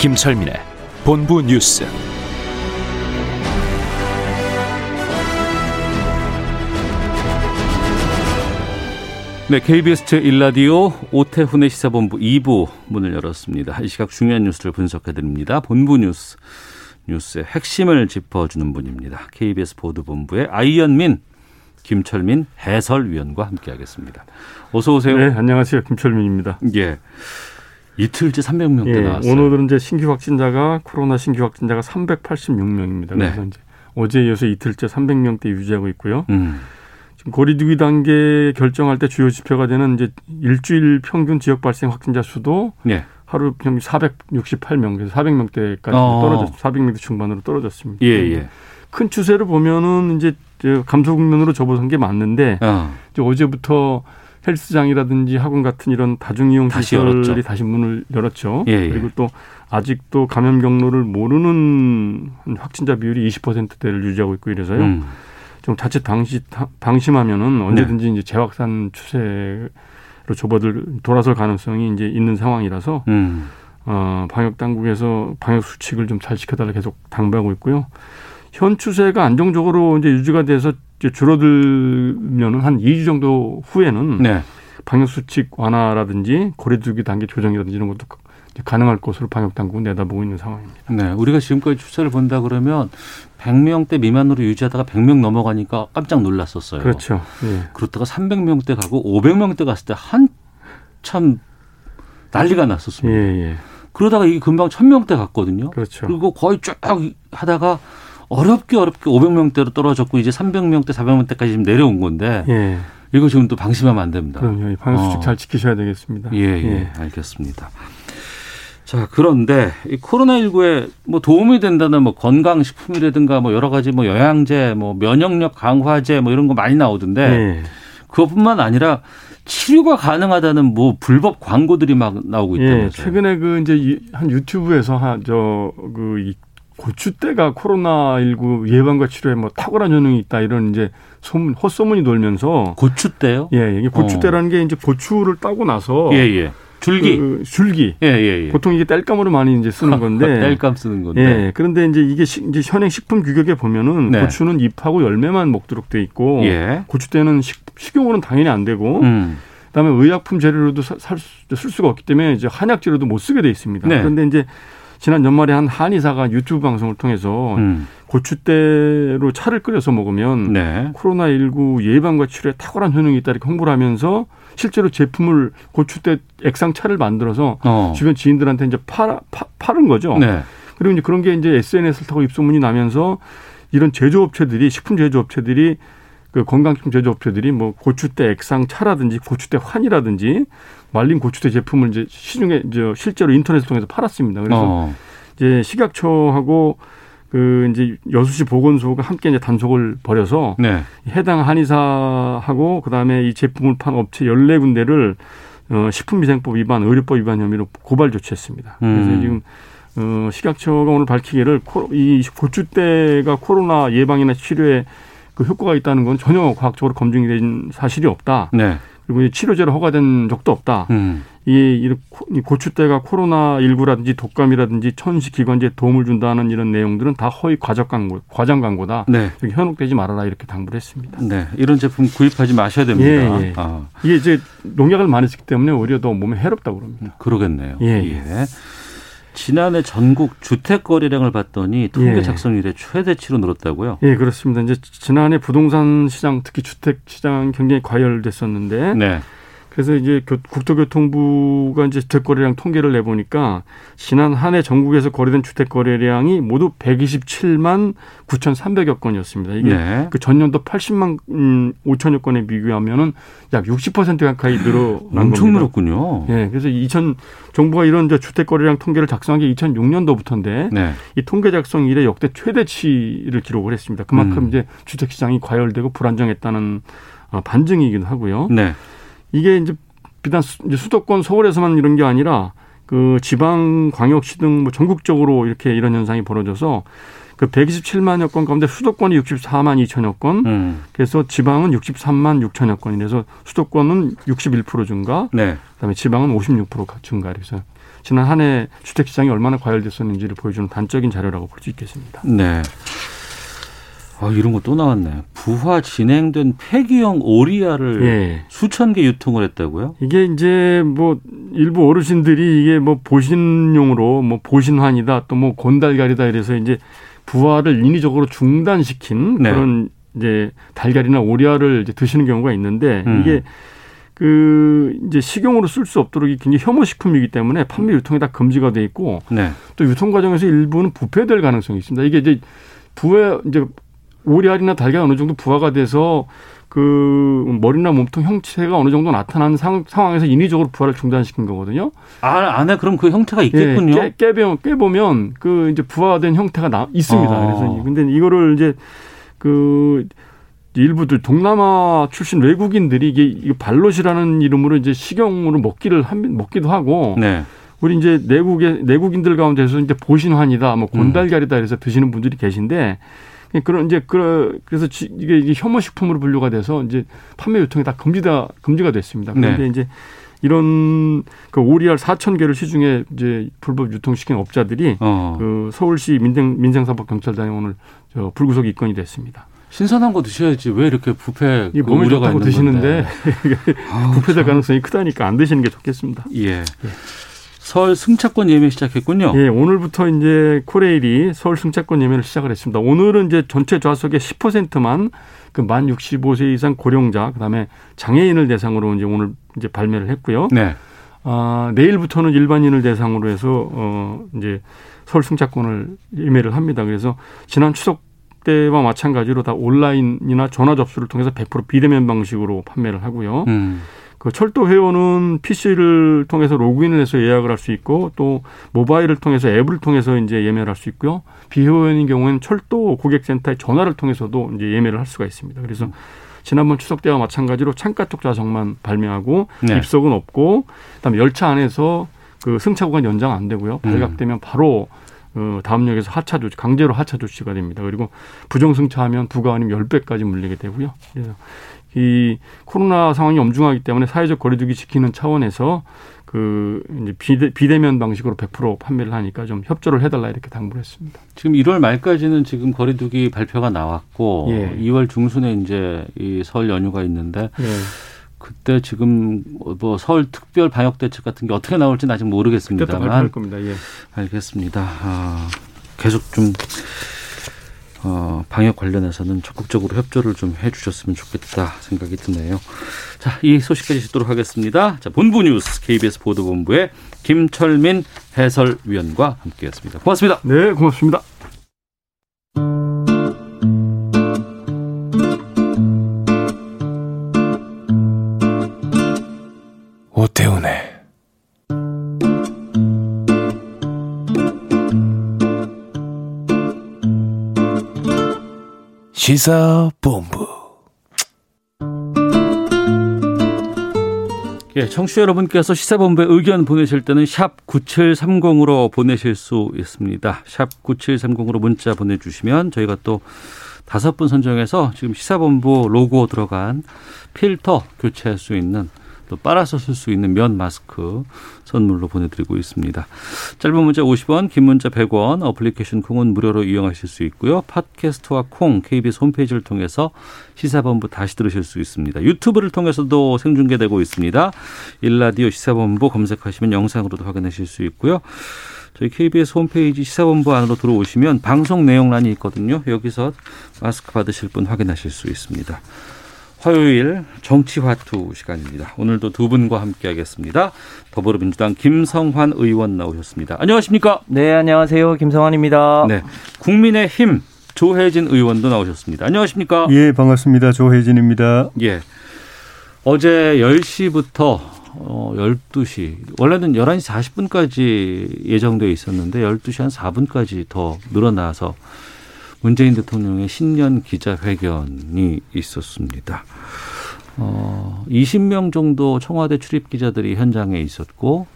김철민의 본부 뉴스. 네, KBS 제1라디오 오태훈의 시사본부 2부 문을 열었습니다. 이 시각 중요한 뉴스를 분석해드립니다. 본부 뉴스, 뉴스의 핵심을 짚어주는 분입니다. KBS 보도본부의 아이언민, 김철민 해설위원과 함께하겠습니다. 어서 오세요. 네, 안녕하세요. 김철민입니다. 예. 이틀째 300명대 예, 나왔어요. 오늘은 이제 신규 확진자가 코로나 신규 확진자가 386명입니다. 네. 그래서 이제 어제에 이어서 이틀째 300명대 유지하고 있고요. 음, 지금 거리두기 단계 결정할 때 주요 지표가 되는 이제 일주일 평균 지역 발생 확진자 수도 예. 하루 평균 468명, 그래서 400명대까지 어. 떨어졌, 400명대 중반으로 떨어졌습니다. 예, 예. 큰 추세를 보면은 이제 저 감소 국면으로 접어선 게 맞는데 어, 이제 어제부터 헬스장이라든지 학원 같은 이런 다중이용 다시 시설이 열었죠. 다시 문을 열었죠. 예, 예. 그리고 또 아직도 감염 경로를 모르는 확진자 비율이 20%대를 유지하고 있고 이래서요. 음, 좀 자칫 방시, 방심하면은 언제든지 이제 재확산 추세로 접어들 돌아설 가능성이 이제 있는 상황이라서 음, 어, 방역 당국에서 방역 수칙을 좀 잘 지켜달라 계속 당부하고 있고요. 현 추세가 안정적으로 이제 유지가 돼서 이제 줄어들면은 한 2주 정도 후에는 네. 방역 수칙 완화라든지 거리두기 단계 조정이라든지 이런 것도 가능할 것으로 방역 당국은 내다보고 있는 상황입니다. 네, 우리가 지금까지 추세를 본다 그러면 100명대 미만으로 유지하다가 100명 넘어가니까 깜짝 놀랐었어요. 그렇죠. 예. 그렇다가 300명대 가고 500명대 갔을 때 한참 난리가 났었습니다. 예, 예. 그러다가 이게 금방 1000명대 갔거든요. 그렇죠. 그리고 거의 쫙 하다가 어렵게 어렵게 500명대로 떨어졌고 이제 300명대, 400명대까지 지금 내려온 건데 예. 이거 지금 또 방심하면 안 됩니다. 그럼요. 이 방역 수칙 어. 잘 지키셔야 되겠습니다. 예, 예, 알겠습니다. 자, 그런데 이 코로나19에 뭐 도움이 된다는 뭐 건강식품이라든가 뭐 여러 가지 뭐 영양제, 뭐 면역력 강화제 뭐 이런 거 많이 나오던데 예. 그것뿐만 아니라 치료가 가능하다는 뭐 불법 광고들이 막 나오고 예, 있다면서요. 최근에 그 이제 이- 한 유튜브에서 한저그 고추대가 코로나19 예방과 치료에 뭐 탁월한 효능이 있다 이런 이제 소문 헛소문이 돌면서 고추대요? 예, 이게 고추대라는 게 이제 고추를 따고 나서 예, 예. 줄기. 그 줄기 예, 예, 예. 보통 이게 땔감으로 많이 이제 쓰는 건데 뗄감 쓰는 건데. 예, 그런데 이제 이게 시- 이제 현행 식품 규격에 보면은 네. 고추는 잎하고 열매만 먹도록 돼 있고 예. 고추대는 식, 식용으로는 당연히 안 되고 음. 그다음에 의약품 재료로도 살쓸 수가 없기 때문에 이제 한약 재료도 못 쓰게 돼 있습니다. 네. 그런데 이제 지난 연말에 한 한의사가 유튜브 방송을 통해서 음. 고추대로 차를 끓여서 먹으면 네. 코로나19 예방과 치료에 탁월한 효능이 있다 이렇게 홍보를 하면서 실제로 제품을 고추대 액상차를 만들어서 어. 주변 지인들한테 이제 파, 파는 거죠. 네. 그리고 이제 그런 게 이제 SNS를 타고 입소문이 나면서 이런 제조업체들이 식품 제조업체들이 그 건강식품 제조업체들이 뭐 고추대 액상 차라든지 고추대 환이라든지 말린 고추대 제품을 이제 시중에 이제 실제로 인터넷을 통해서 팔았습니다. 그래서 어. 이제 식약처하고 그 이제 여수시 보건소가 함께 이제 단속을 벌여서 네. 해당 한의사하고 그다음에 이 제품을 판 업체 14군데를 어 식품위생법 위반, 의료법 위반 혐의로 고발 조치했습니다. 그래서 음. 지금 어 식약처가 오늘 밝히기를 코- 이 고추대가 코로나 예방이나 치료에 그 효과가 있다는 건 전혀 과학적으로 검증이 된 사실이 없다. 네. 그리고 이 치료제로 허가된 적도 없다. 음. 이, 고추대가 코로나 19라든지 독감이라든지 천식 기관지에 도움을 준다는 이런 내용들은 다 허위 과적 광고, 과장 광고다. 네. 현혹되지 말아라 이렇게 당부를 했습니다. 네. 이런 제품 구입하지 마셔야 됩니다. 예, 예. 아. 이게 이제 농약을 많이 쓰기 때문에 오히려 더 몸에 해롭다고 그럽니다. 그러겠네요. 예, 예. 지난해 전국 주택 거래량을 봤더니 통계 예. 작성 이래 최대치로 늘었다고요? 예, 그렇습니다. 이제 지난해 부동산 시장 특히 주택 시장 굉장히 과열됐었는데 네. 그래서 이제 교- 국토교통부가 이제 주택 거래량 통계를 내보니까 지난 한 해 전국에서 거래된 주택 거래량이 모두 127만 9,300여 건이었습니다. 이게 네. 그 전년도 80만 음, 5천여 건에 비교하면은 약 60% 가까이 늘어난 엄청 겁니다. 늘었군요. 예, 그래서 2000 정부가 이런 이제 주택 거래량 통계를 작성한 게 2006년도부터인데 네. 이 통계 작성 이래 역대 최대치를 기록을 했습니다. 그만큼 음. 이제 주택 시장이 과열되고 불안정했다는 어, 반증이기도 하고요. 네. 이게 이제 비단 수, 이제 수도권 서울에서만 이런 게 아니라 그 지방 광역시 등 뭐 전국적으로 이렇게 이런 현상이 벌어져서 그 127만여 건 가운데 수도권이 64만 2천여 건, 음. 그래서 지방은 63만 6천여 건 이래서 수도권은 61% 증가, 네. 그다음에 지방은 56% 증가. 그래서 지난 한 해 주택 시장이 얼마나 과열됐었는지를 보여주는 단적인 자료라고 볼 수 있겠습니다. 네. 아, 이런 거 또 나왔네. 부화 진행된 폐기형 오리알을 예. 수천 개 유통을 했다고요? 이게 이제 뭐 일부 어르신들이 이게 뭐 보신용으로 뭐 보신환이다 또 뭐 곤달걀이다 이래서 이제 부화를 인위적으로 중단시킨 네. 그런 이제 달걀이나 오리알을 이제 드시는 경우가 있는데 음. 이게 그 이제 식용으로 쓸 수 없도록 이 굉장히 혐오 식품이기 때문에 판매 유통이 다 금지가 돼 있고 네. 또 유통 과정에서 일부는 부패될 가능성이 있습니다. 이게 이제 부해 이제 오리알이나 달걀 어느 정도 부화가 돼서 그 머리나 몸통 형체가 어느 정도 나타나는 상, 상황에서 인위적으로 부화를 중단시킨 거거든요. 아, 안에 그럼 그 형태가 있겠군요. 예, 깨, 깨보면, 깨보면 그 이제 부화된 형태가 나, 있습니다. 아. 그래서 이- 근데 이거를 이제 그 일부들 동남아 출신 외국인들이 이게 이게 발롯이라는 이름으로 이제 식용으로 먹기를 한, 먹기도 하고 네. 우리 이제 내국의 내국인들 가운데서 이제 보신환이다, 음. 뭐 곤달걀이다 이래서 드시는 분들이 계신데 그런 이제 그 그래서 지- 이게 혐오 식품으로 분류가 돼서 이제 판매 유통이 다 금지다 금지가 됐습니다. 그런데 네. 이제 이런 그 오리알 4천 개를 시중에 이제 불법 유통시킨 업자들이 어. 그 서울시 민생 민생사법경찰단에 오늘 저 불구속 입건이 됐습니다. 신선한 거 드셔야지 왜 이렇게 부패 이그 우려가 좋다고 드시는데 부패될 참. 가능성이 크다니까 안 드시는 게 좋겠습니다. 예. 서울 승차권 예매 시작했군요. 예, 오늘부터 이제 코레일이 서울 승차권 예매를 시작을 했습니다. 오늘은 이제 전체 좌석의 10%만 그 만 65세 이상 고령자, 그다음에 장애인을 대상으로 이제 오늘 이제 발매를 했고요. 네. 아, 내일부터는 일반인을 대상으로 해서 어 이제 서울 승차권을 예매를 합니다. 그래서 지난 추석 때와 마찬가지로 다 온라인이나 전화 접수를 통해서 100% 비대면 방식으로 판매를 하고요. 음. 그 철도 회원은 PC를 통해서 로그인을 해서 예약을 할 수 있고 또 모바일을 통해서 앱을 통해서 이제 예매를 할 수 있고요. 비회원인 경우에는 철도 고객센터의 전화를 통해서도 이제 예매를 할 수가 있습니다. 그래서 지난번 추석 때와 마찬가지로 창가 쪽 좌석만 발매하고 네. 입석은 없고 그다음에 열차 안에서 그 승차 구간 연장 안 되고요. 발각되면 바로 어, 다음 역에서 하차 조치, 강제로 하차 조치가 됩니다. 그리고 부정 승차하면 부가 아니면 10배까지 물리게 되고요. 그래서 이 코로나 상황이 엄중하기 때문에 사회적 거리두기 지키는 차원에서 그 이제 비대, 비대면 방식으로 100% 판매를 하니까 좀 협조를 해달라 이렇게 당부를 했습니다. 지금 1월 말까지는 지금 거리두기 발표가 나왔고 예. 2월 중순에 이제 이 설 연휴가 있는데 예. 그때 지금 뭐 서울 특별 방역 대책 같은 게 어떻게 나올지는 아직 그때 또 모르겠습니다만 발표할 겁니다. 예. 알겠습니다. 아, 계속 좀 어, 방역 관련해서는 적극적으로 협조를 좀 해주셨으면 좋겠다 생각이 드네요. 자, 이 소식까지 듣도록 하겠습니다. 자, 본부 뉴스 KBS 보도본부의 김철민 해설위원과 함께했습니다. 고맙습니다. 네, 고맙습니다. 시사본부 예, 청취자 여러분께서 시사본부에 의견 보내실 때는 샵 9730으로 보내실 수 있습니다. 샵 9730으로 문자 보내주시면 저희가 또 다섯 분 선정해서 지금 시사본부 로고 들어간 필터 교체할 수 있는 또 빨아서 쓸 수 있는 면 마스크 선물로 보내드리고 있습니다. 짧은 문자 50원, 긴 문자 100원, 어플리케이션 콩은 무료로 이용하실 수 있고요. 팟캐스트와 콩, KBS 홈페이지를 통해서 시사본부 다시 들으실 수 있습니다. 유튜브를 통해서도 생중계되고 있습니다. 일라디오 시사본부 검색하시면 영상으로도 확인하실 수 있고요. 저희 KBS 홈페이지 시사본부 안으로 들어오시면 방송 내용란이 있거든요. 여기서 마스크 받으실 분 확인하실 수 있습니다. 화요일 정치화투 시간입니다. 오늘도 두 분과 함께하겠습니다. 더불어민주당 김성환 의원 나오셨습니다. 안녕하십니까? 네, 안녕하세요. 김성환입니다. 네, 국민의힘 조혜진 의원도 나오셨습니다. 안녕하십니까? 예, 반갑습니다. 조혜진입니다. 예. 어제 10시부터 어 12시 원래는 11시 40분까지 예정되어 있었는데 12시 한 4분까지 더 늘어나서 문재인 대통령의 신년 기자회견이 있었습니다. 어 20명 정도 청와대 출입 기자들이 현장에 있었고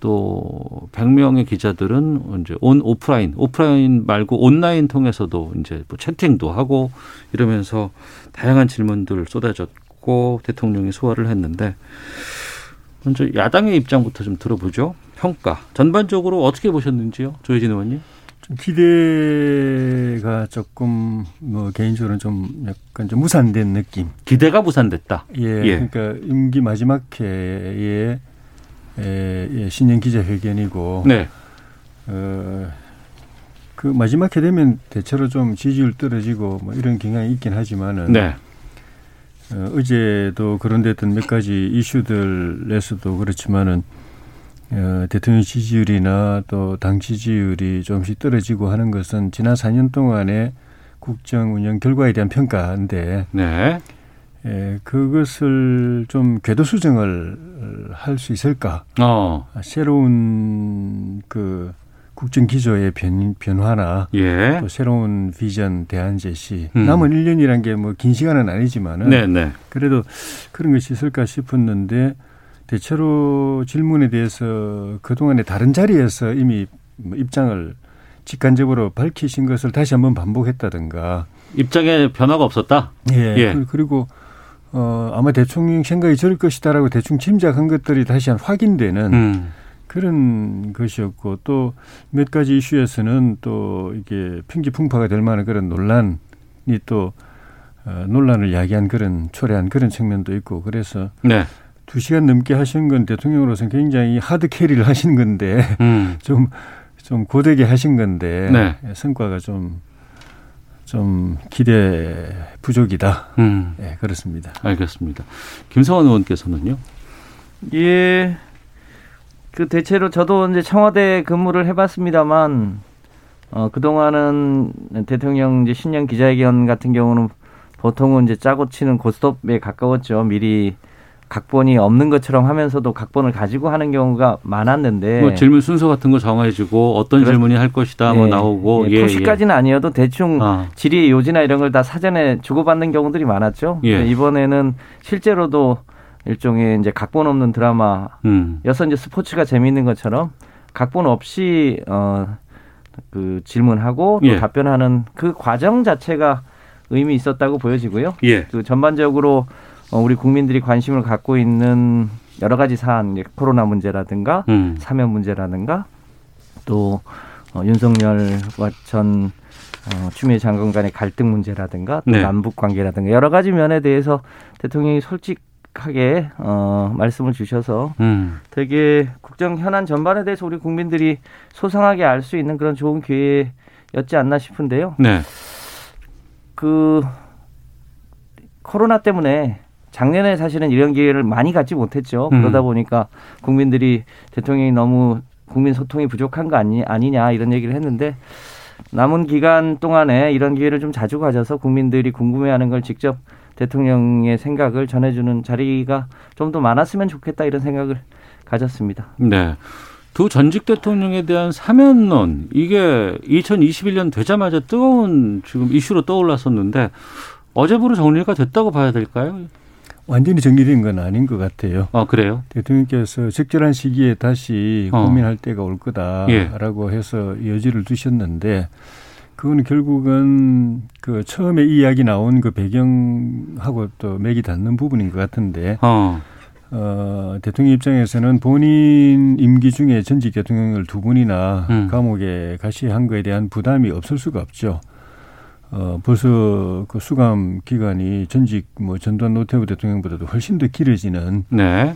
또 100명의 기자들은 이제 온 오프라인, 오프라인 말고 온라인 통해서도 이제 뭐 채팅도 하고 이러면서 다양한 질문들 쏟아졌고 대통령이 소화를 했는데 먼저 야당의 입장부터 좀 들어보죠. 평가 전반적으로 어떻게 보셨는지요, 조혜진 의원님? 좀 기대가 조금 뭐 개인적으로는 좀 약간 좀 무산된 느낌. 기대가 무산됐다. 예, 예. 그러니까 임기 마지막 해에 에, 예, 신년 기자회견이고 네, 어, 그 마지막 해 되면 대체로 좀 지지율 떨어지고 뭐 이런 경향이 있긴 하지만은 네, 어, 어제도 그런 데 어떤 몇 가지 이슈들에서도 그렇지만은 어, 대통령 지지율이나 또 당 지지율이 조금씩 떨어지고 하는 것은 지난 4년 동안의 국정 운영 결과에 대한 평가인데 네, 에, 그것을 좀 궤도 수정을 할 수 있을까? 어, 새로운 그 국정 기조의 변, 변화나 예, 또 새로운 비전 대안 제시. 음. 남은 1년이란 게 뭐 긴 시간은 아니지만은 네, 네, 그래도 그런 것이 있을까 싶었는데 대체로 질문에 대해서 그동안에 다른 자리에서 이미 뭐 입장을 직간접으로 밝히신 것을 다시 한번 반복했다든가 입장에 변화가 없었다. 예. 예. 그- 그리고 어 아마 대통령 생각이 저럴 것이다라고 대충 짐작한 것들이 다시 한 확인되는 음, 그런 것이었고 또 몇 가지 이슈에서는 또 이게 평지 풍파가 될 만한 그런 논란이 또 어, 논란을 야기한 그런 초래한 그런 측면도 있고 그래서 네, 두 시간 넘게 하신 건 대통령으로서는 굉장히 하드 캐리를 하신 건데 음, 좀 좀 고되게 하신 건데 네. 성과가 좀 좀 기대 부족이다. 음, 예, 그렇습니다. 알겠습니다. 김성환 의원께서는요. 예. 그 대체로 저도 이제 청와대 근무를 해봤습니다만 어 그동안은 대통령 이제 신년 기자회견 같은 경우는 보통은 이제 짜고 치는 고스톱에 가까웠죠. 미리 각본이 없는 것처럼 하면서도 각본을 가지고 하는 경우가 많았는데 뭐 질문 순서 같은 거 정해지고 어떤 네. 그렇- 질문이 할 것이다 뭐 예, 나오고 예, 토시까지는 아니어도 대충 아, 질의 요지나 이런 걸 다 사전에 주고받는 경우들이 많았죠. 예. 이번에는 실제로도 일종의 이제 각본 없는 드라마 음, 여서 이제 스포츠가 재미있는 것처럼 각본 없이 어그 질문하고 또 예. 답변하는 그 과정 자체가 의미 있었다고 보여지고요. 예, 그 전반적으로 어 우리 국민들이 관심을 갖고 있는 여러 가지 사안, 코로나 문제라든가 음, 사면 문제라든가 또 어, 윤석열과 전 어, 추미애 장관 간의 갈등 문제라든가 또 네. 남북 관계라든가 여러 가지 면에 대해서 대통령이 솔직하게 어, 말씀을 주셔서 음, 되게 국정 현안 전반에 대해서 우리 국민들이 소상하게 알 수 있는 그런 좋은 기회였지 않나 싶은데요. 네, 그 코로나 때문에 작년에 사실은 이런 기회를 많이 갖지 못했죠. 음. 그러다 보니까 국민들이 대통령이 너무 국민 소통이 부족한 거 아니, 아니냐 이런 얘기를 했는데 남은 기간 동안에 이런 기회를 좀 자주 가져서 국민들이 궁금해하는 걸 직접 대통령의 생각을 전해주는 자리가 좀 더 많았으면 좋겠다 이런 생각을 가졌습니다. 네. 두 전직 대통령에 대한 사면론 이게 2021년 되자마자 뜨거운 지금 이슈로 떠올랐었는데 어제부로 정리가 됐다고 봐야 될까요? 완전히 정리된 건 아닌 것 같아요. 아 그래요? 대통령께서 적절한 시기에 다시 어. 고민할 때가 올 예. 거다라고 해서 여지를 두셨는데 그거는 결국은 그 처음에 이 이야기 나온 그 배경하고 또 맥이 닿는 부분인 것 같은데 어, 어, 대통령 입장에서는 본인 임기 중에 전직 대통령을 두 분이나 음. 감옥에 가시야 한 거에 대한 부담이 없을 수가 없죠. 어, 벌써 그 수감 기간이 전직 뭐 전두환 노태우 대통령보다도 훨씬 더 길어지는 네,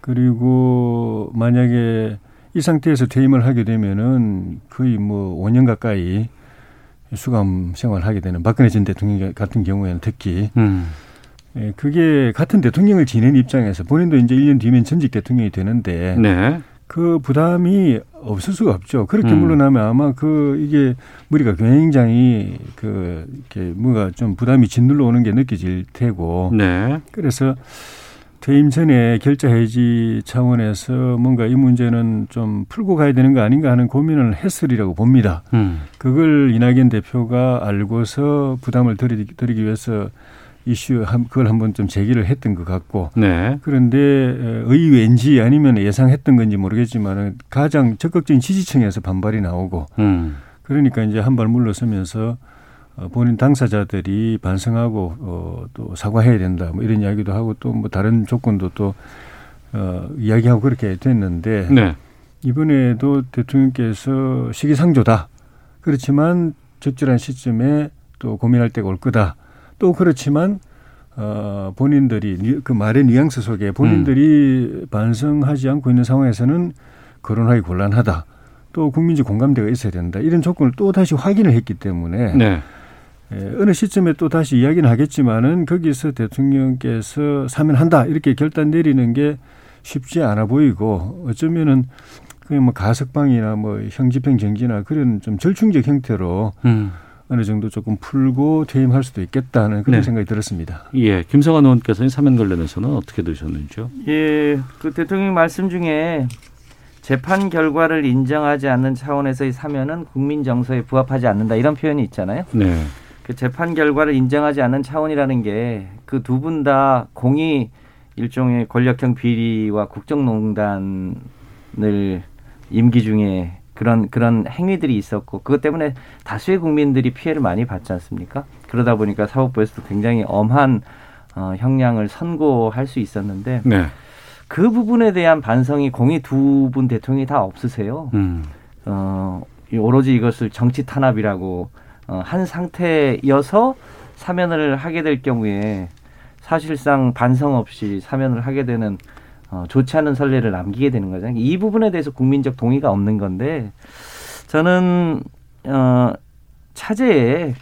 그리고 만약에 이 상태에서 퇴임을 하게 되면은 거의 뭐 5년 가까이 수감 생활을 하게 되는 박근혜 전 대통령 같은 경우에는 특히. 음, 예, 그게 같은 대통령을 지낸 입장에서 본인도 이제 1년 뒤면 전직 대통령이 되는데 네. 그 부담이 없을 수가 없죠. 그렇게 음. 물러나면 아마 그 이게 머리가 굉장히 그 이렇게 뭐가 좀 부담이 짓눌러 오는 게 느껴질 테고 네. 그래서 퇴임 전에 결자 해지 차원에서 뭔가 이 문제는 좀 풀고 가야 되는 거 아닌가 하는 고민을 했으리라고 봅니다. 음. 그걸 이낙연 대표가 알고서 부담을 덜기 위해서 이슈 한 그걸 한번 좀 제기를 했던 것 같고 네. 그런데 어, 의외인지 아니면 예상했던 건지 모르겠지만 가장 적극적인 지지층에서 반발이 나오고 음. 그러니까 이제 한 발 물러서면서 어, 본인 당사자들이 반성하고 어, 또 사과해야 된다 뭐 이런 이야기도 하고 또 뭐 다른 조건도 또 어, 이야기하고 그렇게 됐는데 네. 이번에도 대통령께서 시기상조다. 그렇지만 적절한 시점에 또 고민할 때가 올 거다. 또 그렇지만 어 본인들이 뉘- 그 말의 뉘앙스 속에 본인들이 반성하지 않고 있는 상황에서는 거론하기 곤란하다. 또 국민적 공감대가 있어야 된다. 이런 조건을 또 다시 확인을 했기 때문에 네. 예, 어느 시점에 또 다시 이야기는 하겠지만은 거기서 대통령께서 사면한다 이렇게 결단 내리는 게 쉽지 않아 보이고 어쩌면은 그냥 뭐 가석방이나 뭐 형집행 정지나 그런 좀 절충적 형태로 음. 어느 정도 조금 풀고 퇴임할 수도 있겠다는 그런 네. 생각이 들었습니다. 예. 김성환 의원께서는 사면 관련해서는 어떻게 들으셨는지요? 예, 그 대통령 말씀 중에 재판 결과를 인정하지 않는 차원에서의 사면은 국민 정서에 부합하지 않는다 이런 표현이 있잖아요. 네. 그 재판 결과를 인정하지 않는 차원이라는 게 그 두 분 다 공이 일종의 권력형 비리와 국정농단을 임기 중에 그런 그런 행위들이 있었고 그것 때문에 다수의 국민들이 피해를 많이 받지 않습니까? 그러다 보니까 사법부에서도 굉장히 엄한 어, 형량을 선고할 수 있었는데 네. 그 부분에 대한 반성이 공이 두 분 대통령이 다 없으세요. 음. 어, 이 오로지 이것을 정치 탄압이라고 어, 한 상태여서 사면을 하게 될 경우에 사실상 반성 없이 사면을 하게 되는 어, 좋지 않은 선례를 남기게 되는 거잖아요. 이 부분에 대해서 국민적 동의가 없는 건데 저는 어, 차제에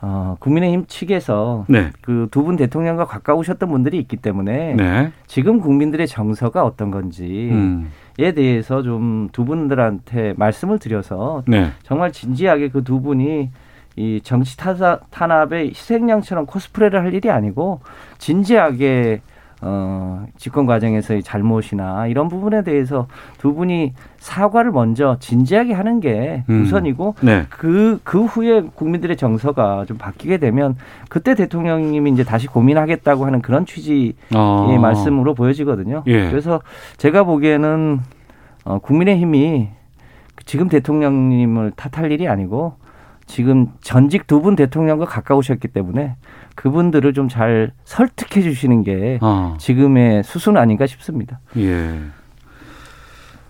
어, 국민의힘 측에서 네. 그두 분 대통령과 가까우셨던 분들이 있기 때문에 네. 지금 국민들의 정서가 어떤 건지 음. 에 대해서 좀 두 분들한테 말씀을 드려서 네. 정말 진지하게 그 두 분이 이 정치 탄압의 희생양처럼 코스프레를 할 일이 아니고 진지하게 어, 집권 과정에서의 잘못이나 이런 부분에 대해서 두 분이 사과를 먼저 진지하게 하는 게 음. 우선이고 네. 그, 그 후에 국민들의 정서가 좀 바뀌게 되면 그때 대통령님이 이제 다시 고민하겠다고 하는 그런 취지의 어. 말씀으로 보여지거든요. 예. 그래서 제가 보기에는 어, 국민의힘이 지금 대통령님을 탓할 일이 아니고 지금 전직 두 분 대통령과 가까우셨기 때문에 그분들을 좀 잘 설득해 주시는 게 어. 지금의 수순 아닌가 싶습니다. 예.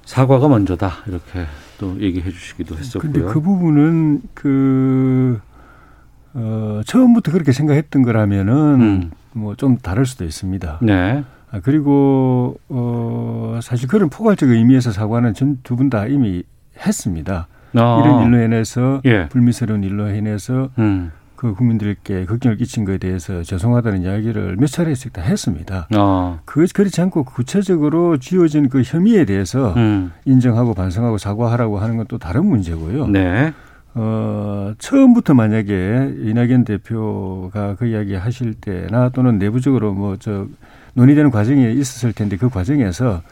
사과가 먼저다. 이렇게 또 얘기해 주시기도 했었고요. 근데 그 부분은 그 어, 처음부터 그렇게 생각했던 거라면은 음. 뭐좀 다를 수도 있습니다. 네. 아, 그리고 어, 사실 그런 포괄적 의미에서 사과는 전 두 분 다 이미 했습니다. 어. 이런 일로 인해서 예. 불미스러운 일로 인해서 음. 그 국민들께 걱정을 끼친 것에 대해서 죄송하다는 이야기를 몇 차례씩 다 했습니다. 어. 그 그렇지 않고 구체적으로 지어진 그 혐의에 대해서 음. 인정하고 반성하고 사과하라고 하는 건 또 다른 문제고요. 네. 어, 처음부터 만약에 이낙연 대표가 그 이야기 하실 때나 또는 내부적으로 뭐 저 논의되는 과정이 있었을 텐데 그 과정에서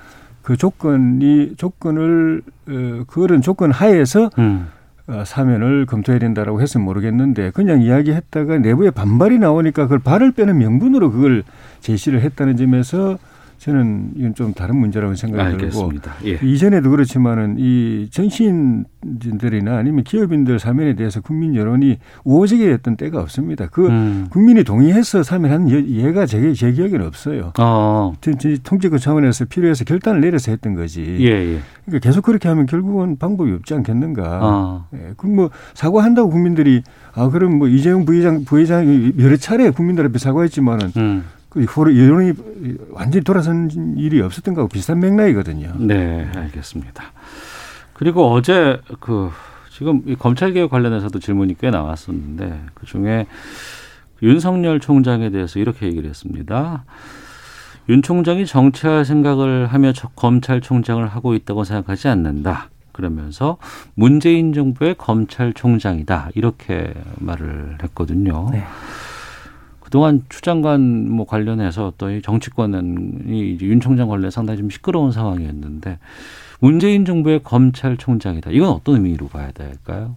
그 조건이 조건을 어, 그런 조건 하에서 음. 어, 사면을 검토해야 된다라고 했으면 모르겠는데 그냥 이야기했다가 내부에 반발이 나오니까 그걸 발을 빼는 명분으로 그걸 제시를 했다는 점에서 저는 이건 좀 다른 문제라고 생각이 들고 알겠습니다. 예. 이전에도 그렇지만은 이 정치인들이나 아니면 기업인들 사면에 대해서 국민 여론이 우호적이 됐던 때가 없습니다. 그 음. 국민이 동의해서 사면한 예- 예가 제, 제 기억에는 없어요. 어. 통제권 차원에서 필요해서 결단을 내려서 했던 거지. 예, 예. 그러니까 계속 그렇게 하면 결국은 방법이 없지 않겠는가. 어. 예, 그뭐 사과한다고 국민들이 아 그럼 뭐 이재용 부회장 부회장이 여러 차례 국민들 앞에 사과했지만은 음. 그 호러- 여론이 완전히 돌아선 일이 없었던 거하고 비슷한 맥락이거든요. 네, 알겠습니다. 그리고 어제 그 지금 이 검찰 개혁 관련해서도 질문이 꽤 나왔었는데 그 중에 윤석열 총장에 대해서 이렇게 얘기를 했습니다. 윤 총장이 정치할 생각을 하며 저- 검찰총장을 하고 있다고 생각하지 않는다. 그러면서 문재인 정부의 검찰총장이다. 이렇게 말을 했거든요. 네. 그동안 추 장관 뭐 관련해서 또 이 정치권이 이제 윤 총장 관련 상당히 좀 시끄러운 상황이었는데 문재인 정부의 검찰총장이다. 이건 어떤 의미로 봐야 될까요?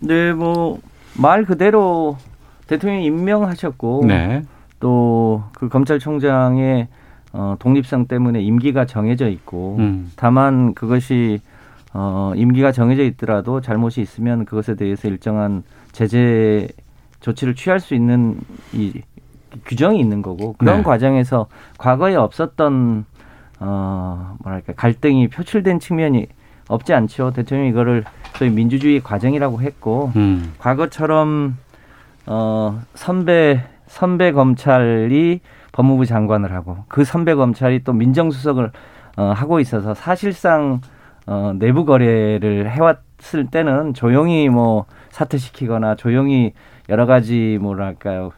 네, 뭐 말 그대로 대통령이 임명하셨고 네. 또그 검찰총장의 어, 독립성 때문에 임기가 정해져 있고 음. 다만 그것이 어, 임기가 정해져 있더라도 잘못이 있으면 그것에 대해서 일정한 제재 조치를 취할 수 있는 이 규정이 있는 거고 그런 네. 과정에서 과거에 없었던 어 뭐랄까 갈등이 표출된 측면이 없지 않죠. 대통령이 이거를 소위 민주주의 과정이라고 했고 음. 과거처럼 어 선배 선배 검찰이 법무부 장관을 하고 그 선배 검찰이 또 민정수석을 어 하고 있어서 사실상 어 내부 거래를 해왔을 때는 조용히 뭐 사퇴시키거나 조용히 여러 가지 뭐랄까요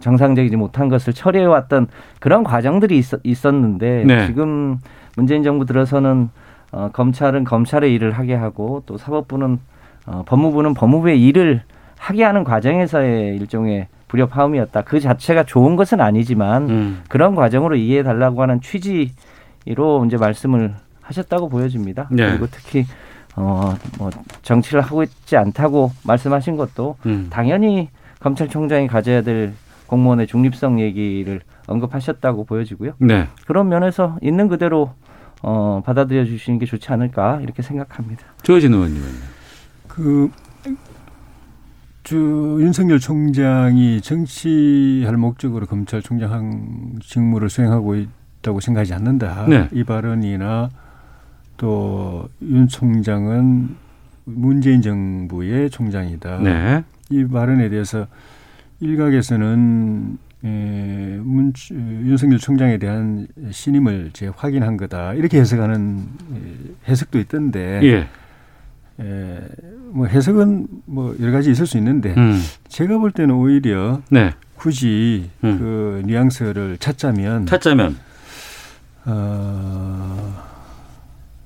정상적이지 못한 것을 처리해 왔던 그런 과정들이 있, 있었는데 네. 지금 문재인 정부 들어서는 어, 검찰은 검찰의 일을 하게 하고 또 사법부는 어, 법무부는 법무부의 일을 하게 하는 과정에서의 일종의 불협화음이었다. 그 자체가 좋은 것은 아니지만 음. 그런 과정으로 이해해 달라고 하는 취지로 이제 말씀을 하셨다고 보여집니다. 네. 그리고 특히 어 뭐 정치를 하고 있지 않다고 말씀하신 것도 음. 당연히 검찰총장이 가져야 될 공무원의 중립성 얘기를 언급하셨다고 보여지고요. 네. 그런 면에서 있는 그대로 어, 받아들여 주시는 게 좋지 않을까 이렇게 생각합니다. 조혜진 의원님은. 그, 저, 윤석열 총장이 정치할 목적으로 검찰총장 한 직무를 수행하고 있다고 생각하지 않는다. 네. 이 발언이나 또 윤 총장은 문재인 정부의 총장이다. 네. 이 발언에 대해서 일각에서는 에, 문, 윤석열 총장에 대한 신임을 제 확인한 거다 이렇게 해석하는 에, 해석도 있던데 예. 에, 뭐 해석은 뭐 여러 가지 있을 수 있는데 음. 제가 볼 때는 오히려 네. 굳이 음. 그 뉘앙스를 찾자면 찾자면 어,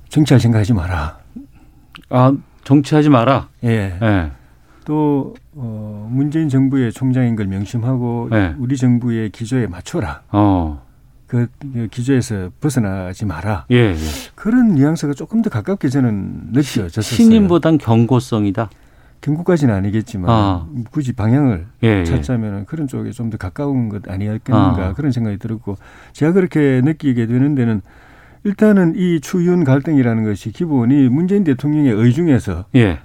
정치할 생각하지 마라. 아 정치하지 마라. 예. 예. 또 어, 문재인 정부의 총장인 걸 명심하고 네. 우리 정부의 기조에 맞춰라. 어. 그, 그 기조에서 벗어나지 마라. 예. 예. 그런 뉘앙스가 조금 더 가깝게 저는 느껴졌었어요. 신임보단 경고성이다. 경고까지는 아니겠지만 아. 굳이 방향을 예. 예. 찾자면 그런 쪽에 좀 더 가까운 것 아니었겠는가 아. 그런 생각이 들었고 제가 그렇게 느끼게 되는 데는 일단은 이 추윤 갈등이라는 것이 기본이 문재인 대통령의 의중에서 예.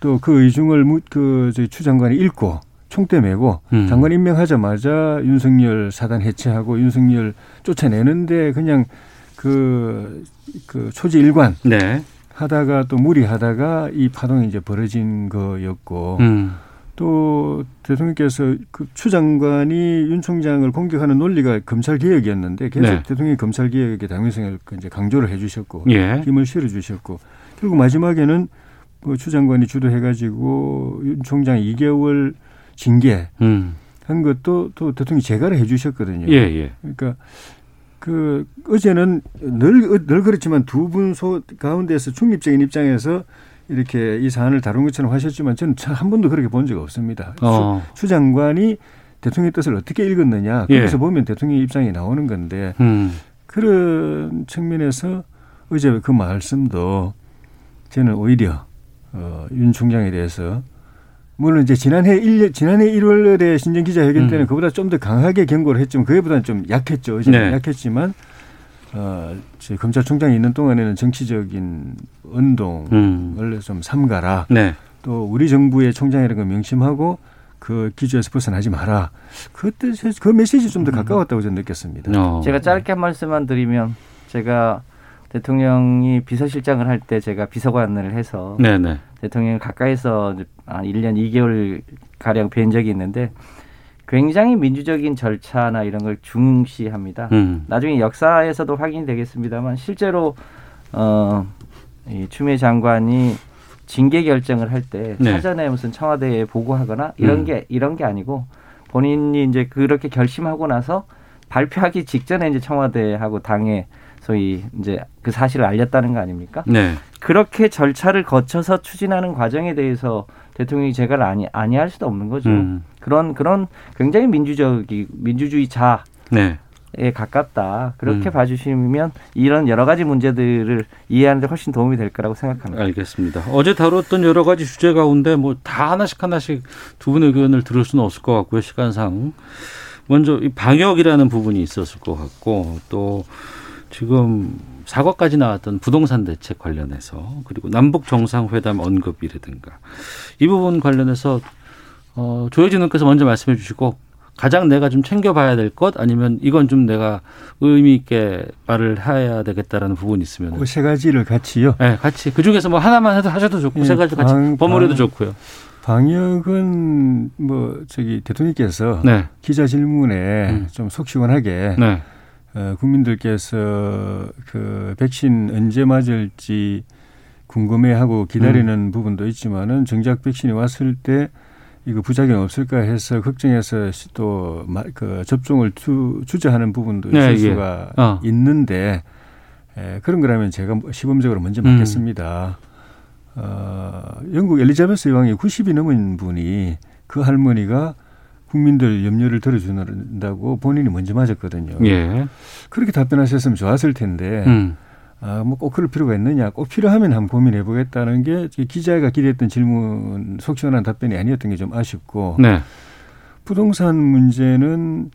또그 의중을 무- 그 저희 추 장관이 읽고 총대 메고 음. 장관 임명하자마자 윤석열 사단 해체하고 윤석열 쫓아내는데 그냥 그, 그 초지 일관 네. 하다가 또 무리하다가 이 파동이 이제 벌어진 거였고 음. 또 대통령께서 그 추 장관이 윤 총장을 공격하는 논리가 검찰 개혁이었는데 계속 네. 대통령이 검찰 개혁의 당위성을 그 이제 강조를 해주셨고 예. 힘을 실어주셨고 그리고 마지막에는 그추 장관이 주도해가지고 윤 총장 2개월 징계 음. 한 것도 또 대통령이 재가를 해주셨거든요. 예. 예. 그러니까 그 어제는 늘, 늘 그렇지만 두 분 소 가운데서 중립적인 입장에서 이렇게 이 사안을 다룬 것처럼 하셨지만 저는 참한 번도 그렇게 본적 없습니다. 어. 추, 추 장관이 대통령의 뜻을 어떻게 읽었느냐 예. 거기서 보면 대통령의 입장이 나오는 건데 음. 그런 측면에서 어제 그 말씀도 저는 오히려 어, 윤 총장에 대해서 물론 이제 지난해 1년, 지난해 1월에 신정 기자회견 때는 음. 그보다 좀 더 강하게 경고를 했지만 그에보다는 좀 약했죠. 어제 네. 약했지만 어, 저 검찰총장이 있는 동안에는 정치적인 운동을 음. 좀 삼가라. 네. 또 우리 정부의 총장이라는 걸 명심하고 그 기조에서 벗어나지 마라. 그 뜻, 그 메시지 좀 더 가까웠다고 저는 느꼈습니다. 어. 제가 짧게 한 말씀만 드리면 제가 대통령이 비서실장을 할 때 제가 비서관을 해서 네, 네. 대통령 가까이서 한 1년 2개월 가량 뵌 적이 있는데 굉장히 민주적인 절차나 이런 걸 중시합니다. 음. 나중에 역사에서도 확인이 되겠습니다만 실제로 어, 이 추미애 장관이 징계 결정을 할때 네. 사전에 무슨 청와대에 보고하거나 이런 음. 게 이런 게 아니고 본인이 이제 그렇게 결심하고 나서 발표하기 직전에 이제 청와대하고 당에 소위 이제 그 사실을 알렸다는 거 아닙니까? 네. 그렇게 절차를 거쳐서 추진하는 과정에 대해서 대통령이 제가 아니 아니할 수도 없는 거죠. 음. 그런 그런 굉장히 민주적이 민주주의자에 네. 가깝다. 그렇게 음. 봐주시면 이런 여러 가지 문제들을 이해하는데 훨씬 도움이 될 거라고 생각합니다. 알겠습니다. 어제 다뤘던 여러 가지 주제 가운데 뭐 다 하나씩 하나씩 두 분의 의견을 들을 수는 없을 것 같고요. 시간상. 먼저 이 방역이라는 부분이 있었을 것 같고 또 지금 사과까지 나왔던 부동산 대책 관련해서 그리고 남북 정상회담 언급이라든가 이 부분 관련해서 어, 조혜진 의원께서 먼저 말씀해 주시고 가장 내가 좀 챙겨봐야 될 것 아니면 이건 좀 내가 의미 있게 말을 해야 되겠다라는 부분이 있으면 그 세 가지를 같이요. 네, 같이 그 중에서 뭐 하나만 해도 하셔도 좋고 예, 세 가지 같이 방- 버무려도 방- 좋고요. 방역은 뭐 저기 대통령께서 네, 기자 질문에 음. 좀속 시원하게 네, 어, 국민들께서 그 백신 언제 맞을지 궁금해하고 기다리는 음. 부분도 있지만은 정작 백신이 왔을 때 이거 부작용 없을까 해서 걱정해서 또 그 접종을 투, 주저하는 부분도 있을 네, 예. 수가 어. 있는데 에, 그런 거라면 제가 시범적으로 먼저 음. 맞겠습니다. 어, 영국 엘리자베스 여왕이 90이 넘은 분이 그 할머니가 국민들 염려를 덜어준다고 본인이 먼저 맞았거든요. 예, 그렇게 답변하셨으면 좋았을 텐데, 음, 아, 뭐 꼭 그럴 필요가 있느냐, 꼭 필요하면 한번 고민해 보겠다는 게 기자가 기대했던 질문, 속 시원한 답변이 아니었던 게 좀 아쉽고, 네, 부동산 문제는